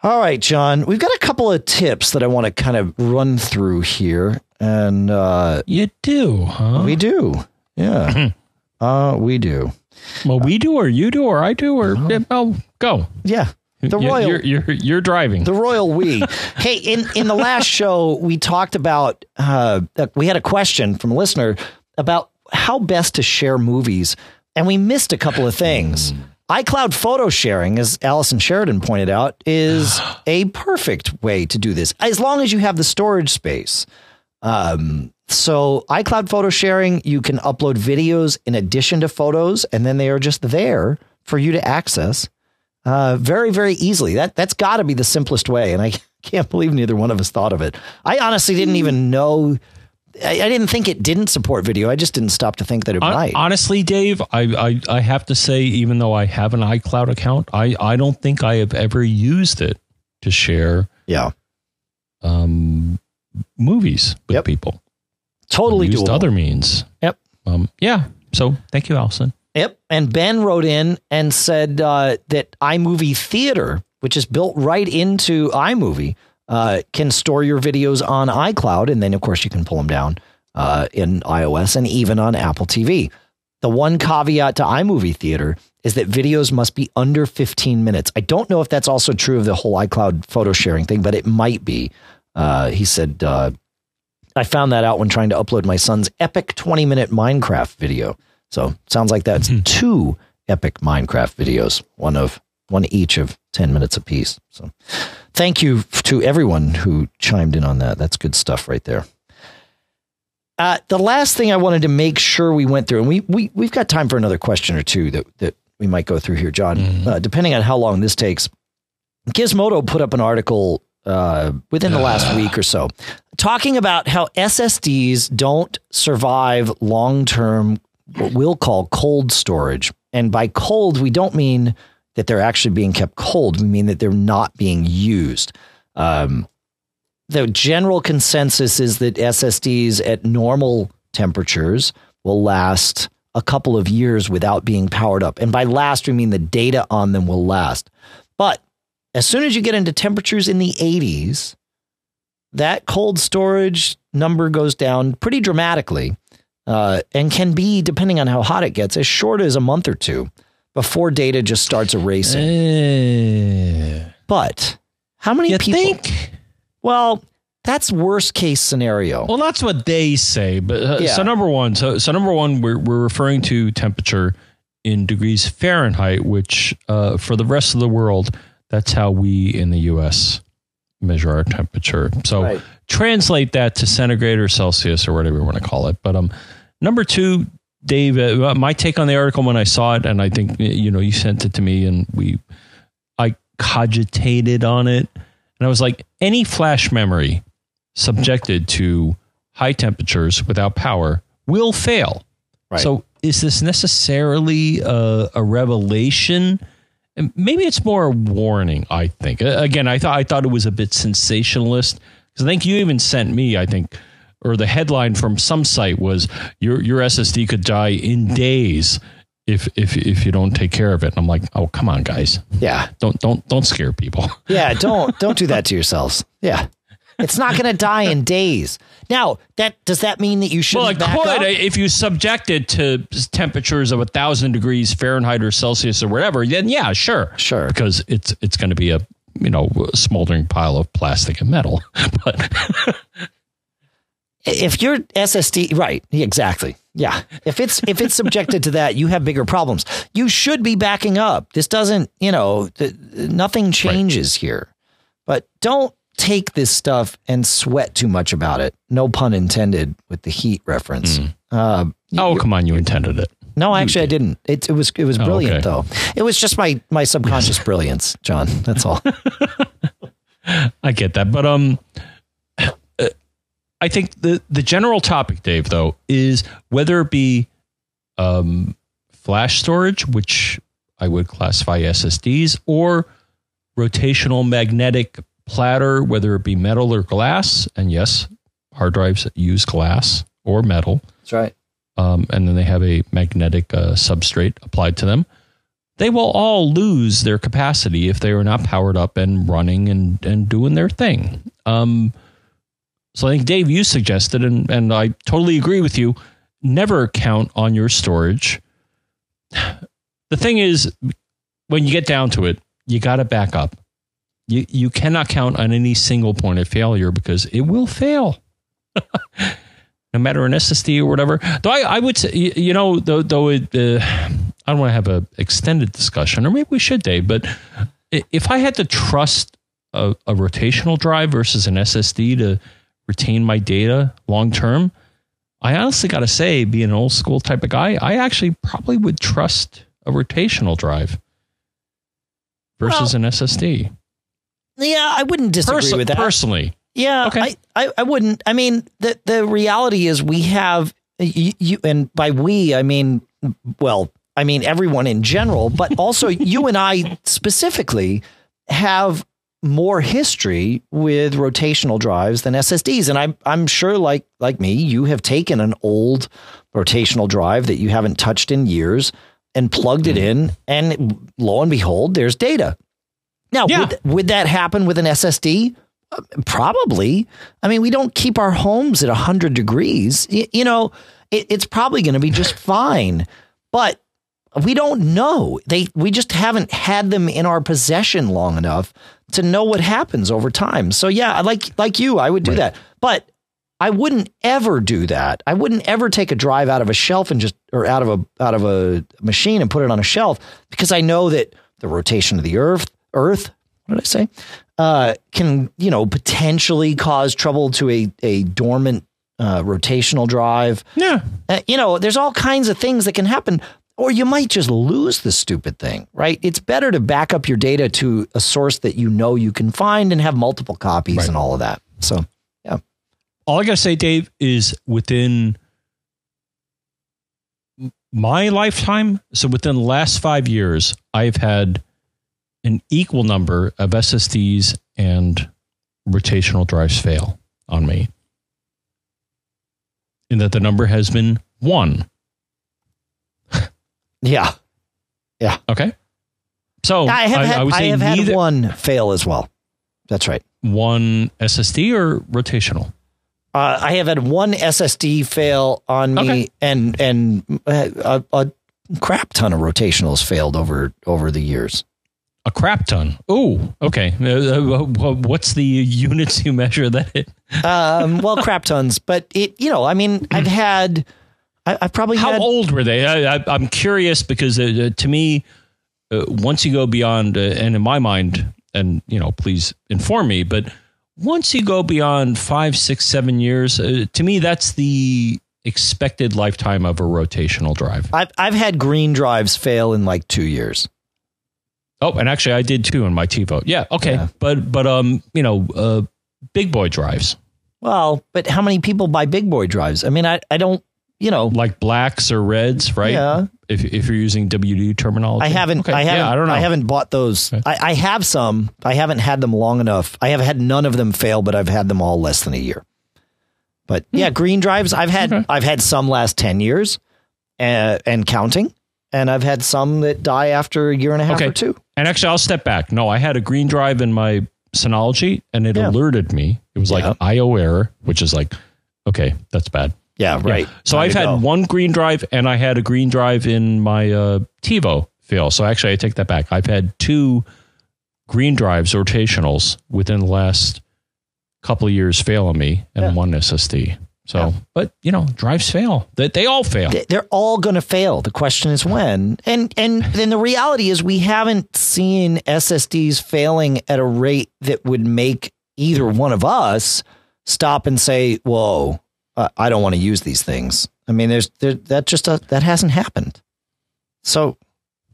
All right, John, we've got a couple of tips that I want to kind of run through here. And uh, you do, huh? We do. Yeah. uh, we do. Well, we do, or you do, or I do, or uh, oh, go. Yeah. The royal, you're, you're, you're driving. The royal we. hey, in in the last show, we talked about. Uh, we had a question from a listener about how best to share movies, and we missed a couple of things. iCloud photo sharing, as Allison Sheridan pointed out, is a perfect way to do this as long as you have the storage space. Um, so iCloud photo sharing, you can upload videos in addition to photos, and then they are just there for you to access uh, very, very easily. That that's got to be the simplest way, and I can't believe neither one of us thought of it. I honestly didn't even know. I, I didn't think it didn't support video. I just didn't stop to think that it Hon- might. Honestly, Dave, I, I I have to say, even though I have an iCloud account, I I don't think I have ever used it to share yeah, um movies with Yep. people. totally I've used doable. other means. Yep. Um. Yeah. So thank you, Allison. Yep. And Ben wrote in and said uh, that iMovie Theater, which is built right into iMovie, uh, can store your videos on iCloud. And then, of course, you can pull them down uh, in iOS and even on Apple TV. The one caveat to iMovie Theater is that videos must be under 15 minutes. I don't know if that's also true of the whole iCloud photo sharing thing, but it might be. Uh, he said, uh, I found that out when trying to upload my son's epic 20 minute Minecraft video. So sounds like that's two epic Minecraft videos, one of one each of 10 minutes apiece. So thank you to everyone who chimed in on that. That's good stuff right there. Uh, the last thing I wanted to make sure we went through, and we, we, we've got time for another question or two that, that we might go through here, John, uh, depending on how long this takes. Gizmodo put up an article uh, within the last week or so talking about how SSDs don't survive long term, what we'll call cold storage. And by cold, we don't mean that they're actually being kept cold, mean that they're not being used. Um, the general consensus is that SSDs at normal temperatures will last a couple of years without being powered up. And by last, we mean the data on them will last. But as soon as you get into temperatures in the 80s, that cold storage number goes down pretty dramatically uh, and can be, depending on how hot it gets, as short as a month or two before data just starts erasing. Eh, But how many you people? think? Well, that's worst case scenario. Well, that's what they say. But uh, Yeah. so number one, so so number one, we're we're referring to temperature in degrees Fahrenheit, which uh, for the rest of the world, that's how we in the U.S. measure our temperature. So Right. translate that to centigrade or Celsius or whatever you want to call it. But um, number two, Dave, uh, my take on the article when I saw it, and I think you know you sent it to me, and we, I cogitated on it, and I was like, any flash memory subjected to high temperatures without power will fail. Right. So is this necessarily a, a revelation? And Maybe it's more a warning. I think. Again, I thought I thought it was a bit sensationalist because I think you even sent me. I think, or the headline from some site was your your SSD could die in days if if if you don't take care of it. And I'm like, oh come on, guys, yeah. don't don't don't scare people. Yeah, don't don't do that to yourselves. Yeah. It's not going to die in days. Now, that does that mean that you should Well, it back could up? if you subject it to temperatures of a thousand degrees Fahrenheit or Celsius or whatever. Then yeah, sure, Sure. because it's it's going to be a you know smoldering pile of plastic and metal. But if your SSD, right? Exactly. Yeah. If it's if it's subjected to that, you have bigger problems. You should be backing up. This doesn't, you know, th- nothing changes here. But don't take this stuff and sweat too much about it. No pun intended with the heat reference. Uh, oh come on, you intended it. no, actually, I didn't. It, it was it was Oh, brilliant okay. though. It was just my my subconscious brilliance, John. That's all. I get that, but um, I think the the general topic, Dave, though, is whether it be um, flash storage, which I would classify SSDs, or rotational magnetic platter, whether it be metal or glass. And yes, hard drives use glass or metal, That's right. um, and then they have a magnetic uh, substrate applied to them. They will all lose their capacity if they are not powered up and running and, and doing their thing. Um, so I think Dave, you suggested, and, and I totally agree with you. Never count on your storage. The thing is, when you get down to it, you got to back up. You you cannot count on any single point of failure because it will fail no matter an SSD or whatever. Though I, I would say, you know, though, though it, uh, I don't want to have an extended discussion, or maybe we should, Dave. But if I had to trust a, a rotational drive versus an SSD to retain my data long term, I honestly got to say, being an old school type of guy, I actually probably would trust a rotational drive versus an SSD. Yeah, I wouldn't disagree Perso- with that. Personally, Yeah, Okay. I, I, I wouldn't. I mean, the the reality is we have you, you, and by we I mean, well, I mean everyone in general, but also you and I specifically have more history with rotational drives than SSDs, and I'm I'm sure like like me, you have taken an old rotational drive that you haven't touched in years and plugged it in, and lo and behold, there's data. Now, Yeah. would, would that happen with an SSD? Uh, Probably. I mean, we don't keep our homes at 100 degrees. Y- you know, it, it's probably going to be just fine. But we don't know. They we just haven't had them in our possession long enough to know what happens over time. So yeah, like like you, I would do that. But I wouldn't ever do that. I wouldn't ever take a drive out of a shelf and just or out of a out of a machine and put it on a shelf because I know that the rotation of the earth earth what did I say? Uh, can you know potentially cause trouble to a a dormant uh, rotational drive. yeah, Uh, you know, there's all kinds of things that can happen, or you might just lose the stupid thing, right? It's better to back up your data to a source that you know you can find and have multiple copies Right. and all of that. So, yeah. all I gotta say, Dave, is within my lifetime, so within the last five years, I've had an equal number of SSDs and rotational drives fail on me. And that the number has been one. Yeah. Yeah. Okay. So I have had, Oh, I, would I say have had one fail as well. That's right. one SSD or rotational. Uh, I have had one SSD fail on me, Okay. and and uh, a, a crap ton of rotationals failed over over the years. A crap ton. Oh, okay. Uh, uh, what's the units you measure that in? Um, well, crap tons, but it you know, I mean, I've had, I, I've probably How had. old were they? I, I'm curious because uh, uh, to me, uh, once you go beyond, uh, and in my mind, and you know, please inform me, but once you go beyond five, six, seven years, uh, to me, that's the expected lifetime of a rotational drive. I've I've had green drives fail in like two years. Oh, and actually, I did too in my TiVo. Yeah, okay, Yeah. but but um, you know, uh, big boy drives Well, but how many people buy big boy drives? I mean, I I don't, you know, like blacks or reds, right? Yeah. If if you're using WD terminology, I haven't. Okay, I haven't. Yeah, I don't know. I haven't bought those. Okay. I, I have some. I haven't had them long enough. I have had none of them fail, but I've had them all less than a year. But yeah, green drives. I've had. Hmm. Okay. I've had some last ten years, uh, and counting. And I've had some that die after a year and a half Okay. or two. And actually, I'll step back. No, I had a green drive in my Synology, and it Yeah. alerted me. It was like Yeah. IO error, which is like, okay, that's bad. Yeah, Yeah. right. So Time I've had go. one green drive, and I had a green drive in my uh, TiVo fail. So actually, I take that back. I've had two green drives, rotationals, within the last couple of years fail on me, and Yeah. one SSD. So, Yeah. but you know, drives fail. They, they all fail. They're all going to fail. The question is when. And and then the reality is we haven't seen SSDs failing at a rate that would make either one of us stop and say, "Whoa, uh, I don't want to use these things." I mean, there's there, that just uh, that hasn't happened. So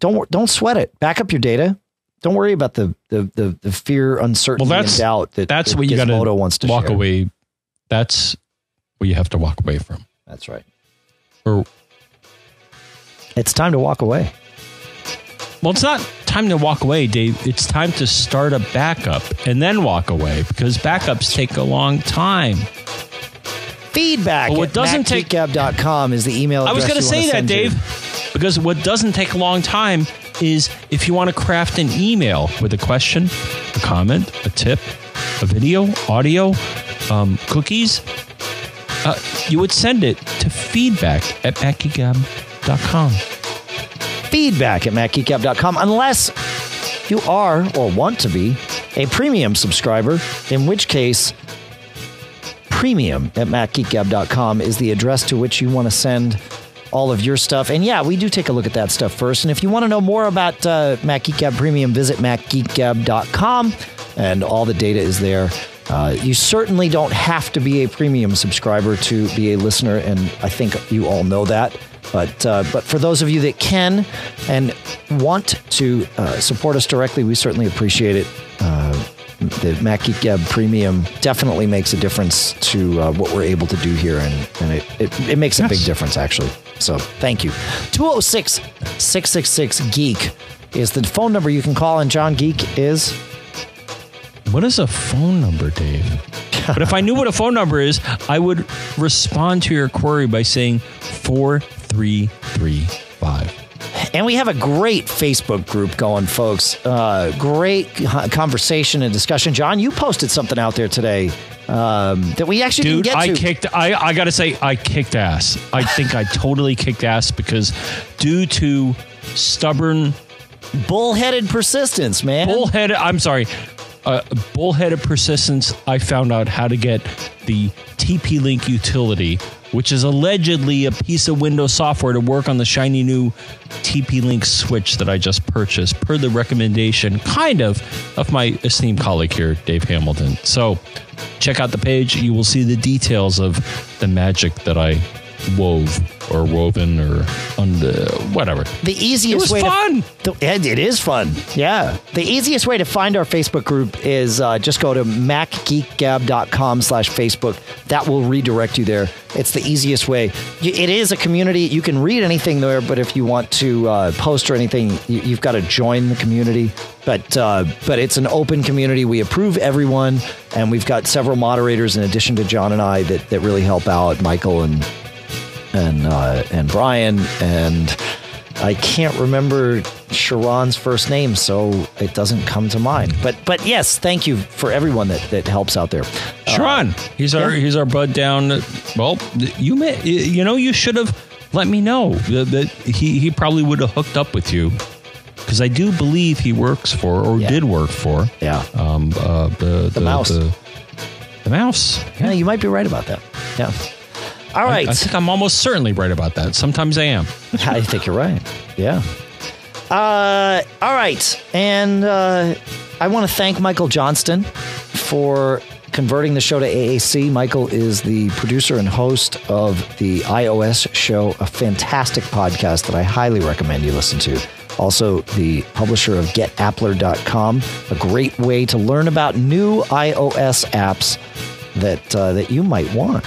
don't don't sweat it. Back up your data. Don't worry about the the the, the fear, uncertainty, Well, and doubt that That's that what you wants to walk share. away. That's what you have to walk away from. That's right. Or It's time to walk away. Well, it's not time to walk away, Dave. It's time to start a backup and then walk away because backups take a long time. Feedback But what doesn't take- macgeekgab.com is the email I was going to say that, Dave, because what doesn't take a long time is if you want to craft an email with a question, a comment, a tip, a video, audio, um, cookies, uh, you would send it to feedback at macgeekgab.com. Feedback at macgeekgab.com unless you are or want to be a premium subscriber, in which case premium at macgeekgab.com is the address to which you want to send all of your stuff. And yeah, we do take a look at that stuff first. And if you want to know more about uh, Mac Geek Premium, visit macgeekgab.com and all the data is there. Uh, you certainly don't have to be a premium subscriber to be a listener, and I think you all know that. But uh, but for those of you that can and want to uh, support us directly, we certainly appreciate it. The Mac Geek Gab Premium definitely makes a difference to uh, what we're able to do here, and, and it, it, it makes a big difference, actually. So thank you. 206 666 Geek is the phone number you can call, and John Geek is. What is a phone number, Dave? but if I knew what a phone number is, I would respond to your query by saying 4335. And we have a great Facebook group going, folks. Uh, great conversation and discussion. John, you posted something out there today um, that we actually Dude, didn't get I to. kicked. I I gotta say, I kicked ass. I think I totally kicked ass because due to stubborn Bullheaded persistence, man. bullheaded. I'm sorry, uh, bullheaded persistence. I found out how to get the TP Link utility, which is allegedly a piece of Windows software to work on the shiny new TP Link switch that I just purchased, per the recommendation, kind of, of my esteemed colleague here, Dave Hamilton. So, check out the page. You will see the details of the magic that I wove or woven or under whatever. the easiest It was way fun. To, the- it it is fun. Yeah. The easiest way to find our Facebook group is uh, just go to macgeekgab.com slash Facebook. That will redirect you there. It's the easiest way. It is a community. You can read anything there, but if you want to uh, post or anything, you, you've got to join the community. But uh, but it's an open community. We approve everyone, and we've got several moderators in addition to John and I that, that really help out. Michael and and uh, and Brian and I can't remember Sharon's first name, so it doesn't come to mind. But but yes, thank you for everyone that, that helps out there. Sharon, he's our yeah. he's our bud down. Well, you may you know you should have let me know that, he he probably would have hooked up with you because I do believe he works for or Yeah. did work for Yeah, um uh, the, the mouse. the, the mouse. yeah, you might be right about that. Yeah. All right, I think I'm almost certainly right about that. Sometimes I am. I think you're right. Yeah. Uh, all right, and uh, I want to thank Michael Johnston for converting the show to AAC. Michael is the producer and host of the iOS show, a fantastic podcast that I highly recommend you listen to. Also, the publisher of GetAppler.com, a great way to learn about new iOS apps that uh, that you might want.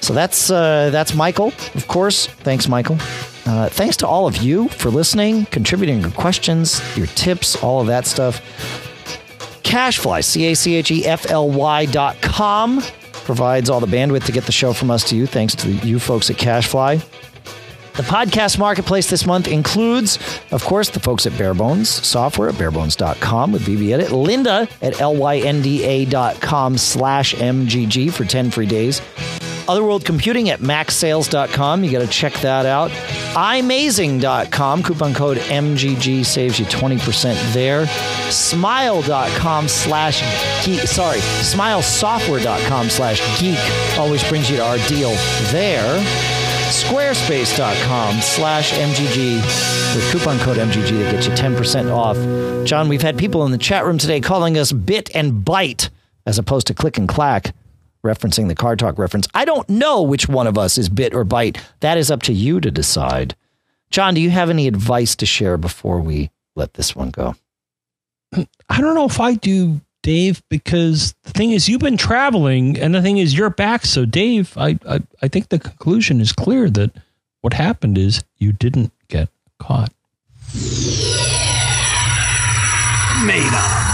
So that's uh, that's Michael, of course. Thanks, Michael. Uh, thanks to all of you for listening, contributing your questions, your tips, all of that stuff. CacheFly, C A C H E F L Y dot com, provides all the bandwidth to get the show from us to you. Thanks to you folks at CacheFly. The podcast marketplace this month includes, of course, the folks at Barebones Software at barebones.com with VB Edit, Lynda at lynda.com slash MGG for 10 free days. Other World Computing at macsales.com. You got to check that out. imazing.com. Coupon code MGG saves you 20% there. Smile.com slash geek. Sorry, smilesoftware.com slash geek always brings you to our deal there. Squarespace.com slash MGG with coupon code MGG to get you 10% off. John, we've had people in the chat room today calling us bit and bite as opposed to click and clack referencing the car talk reference. I don't know which one of us is bit or bite. That is up to you to decide. John, do you have any advice to share before we let this one go? I don't know if I do, Dave, because the thing is, you've been traveling, and the thing is, you're back. So, Dave, I, I, I think the conclusion is clear that what happened is you didn't get caught. Made up.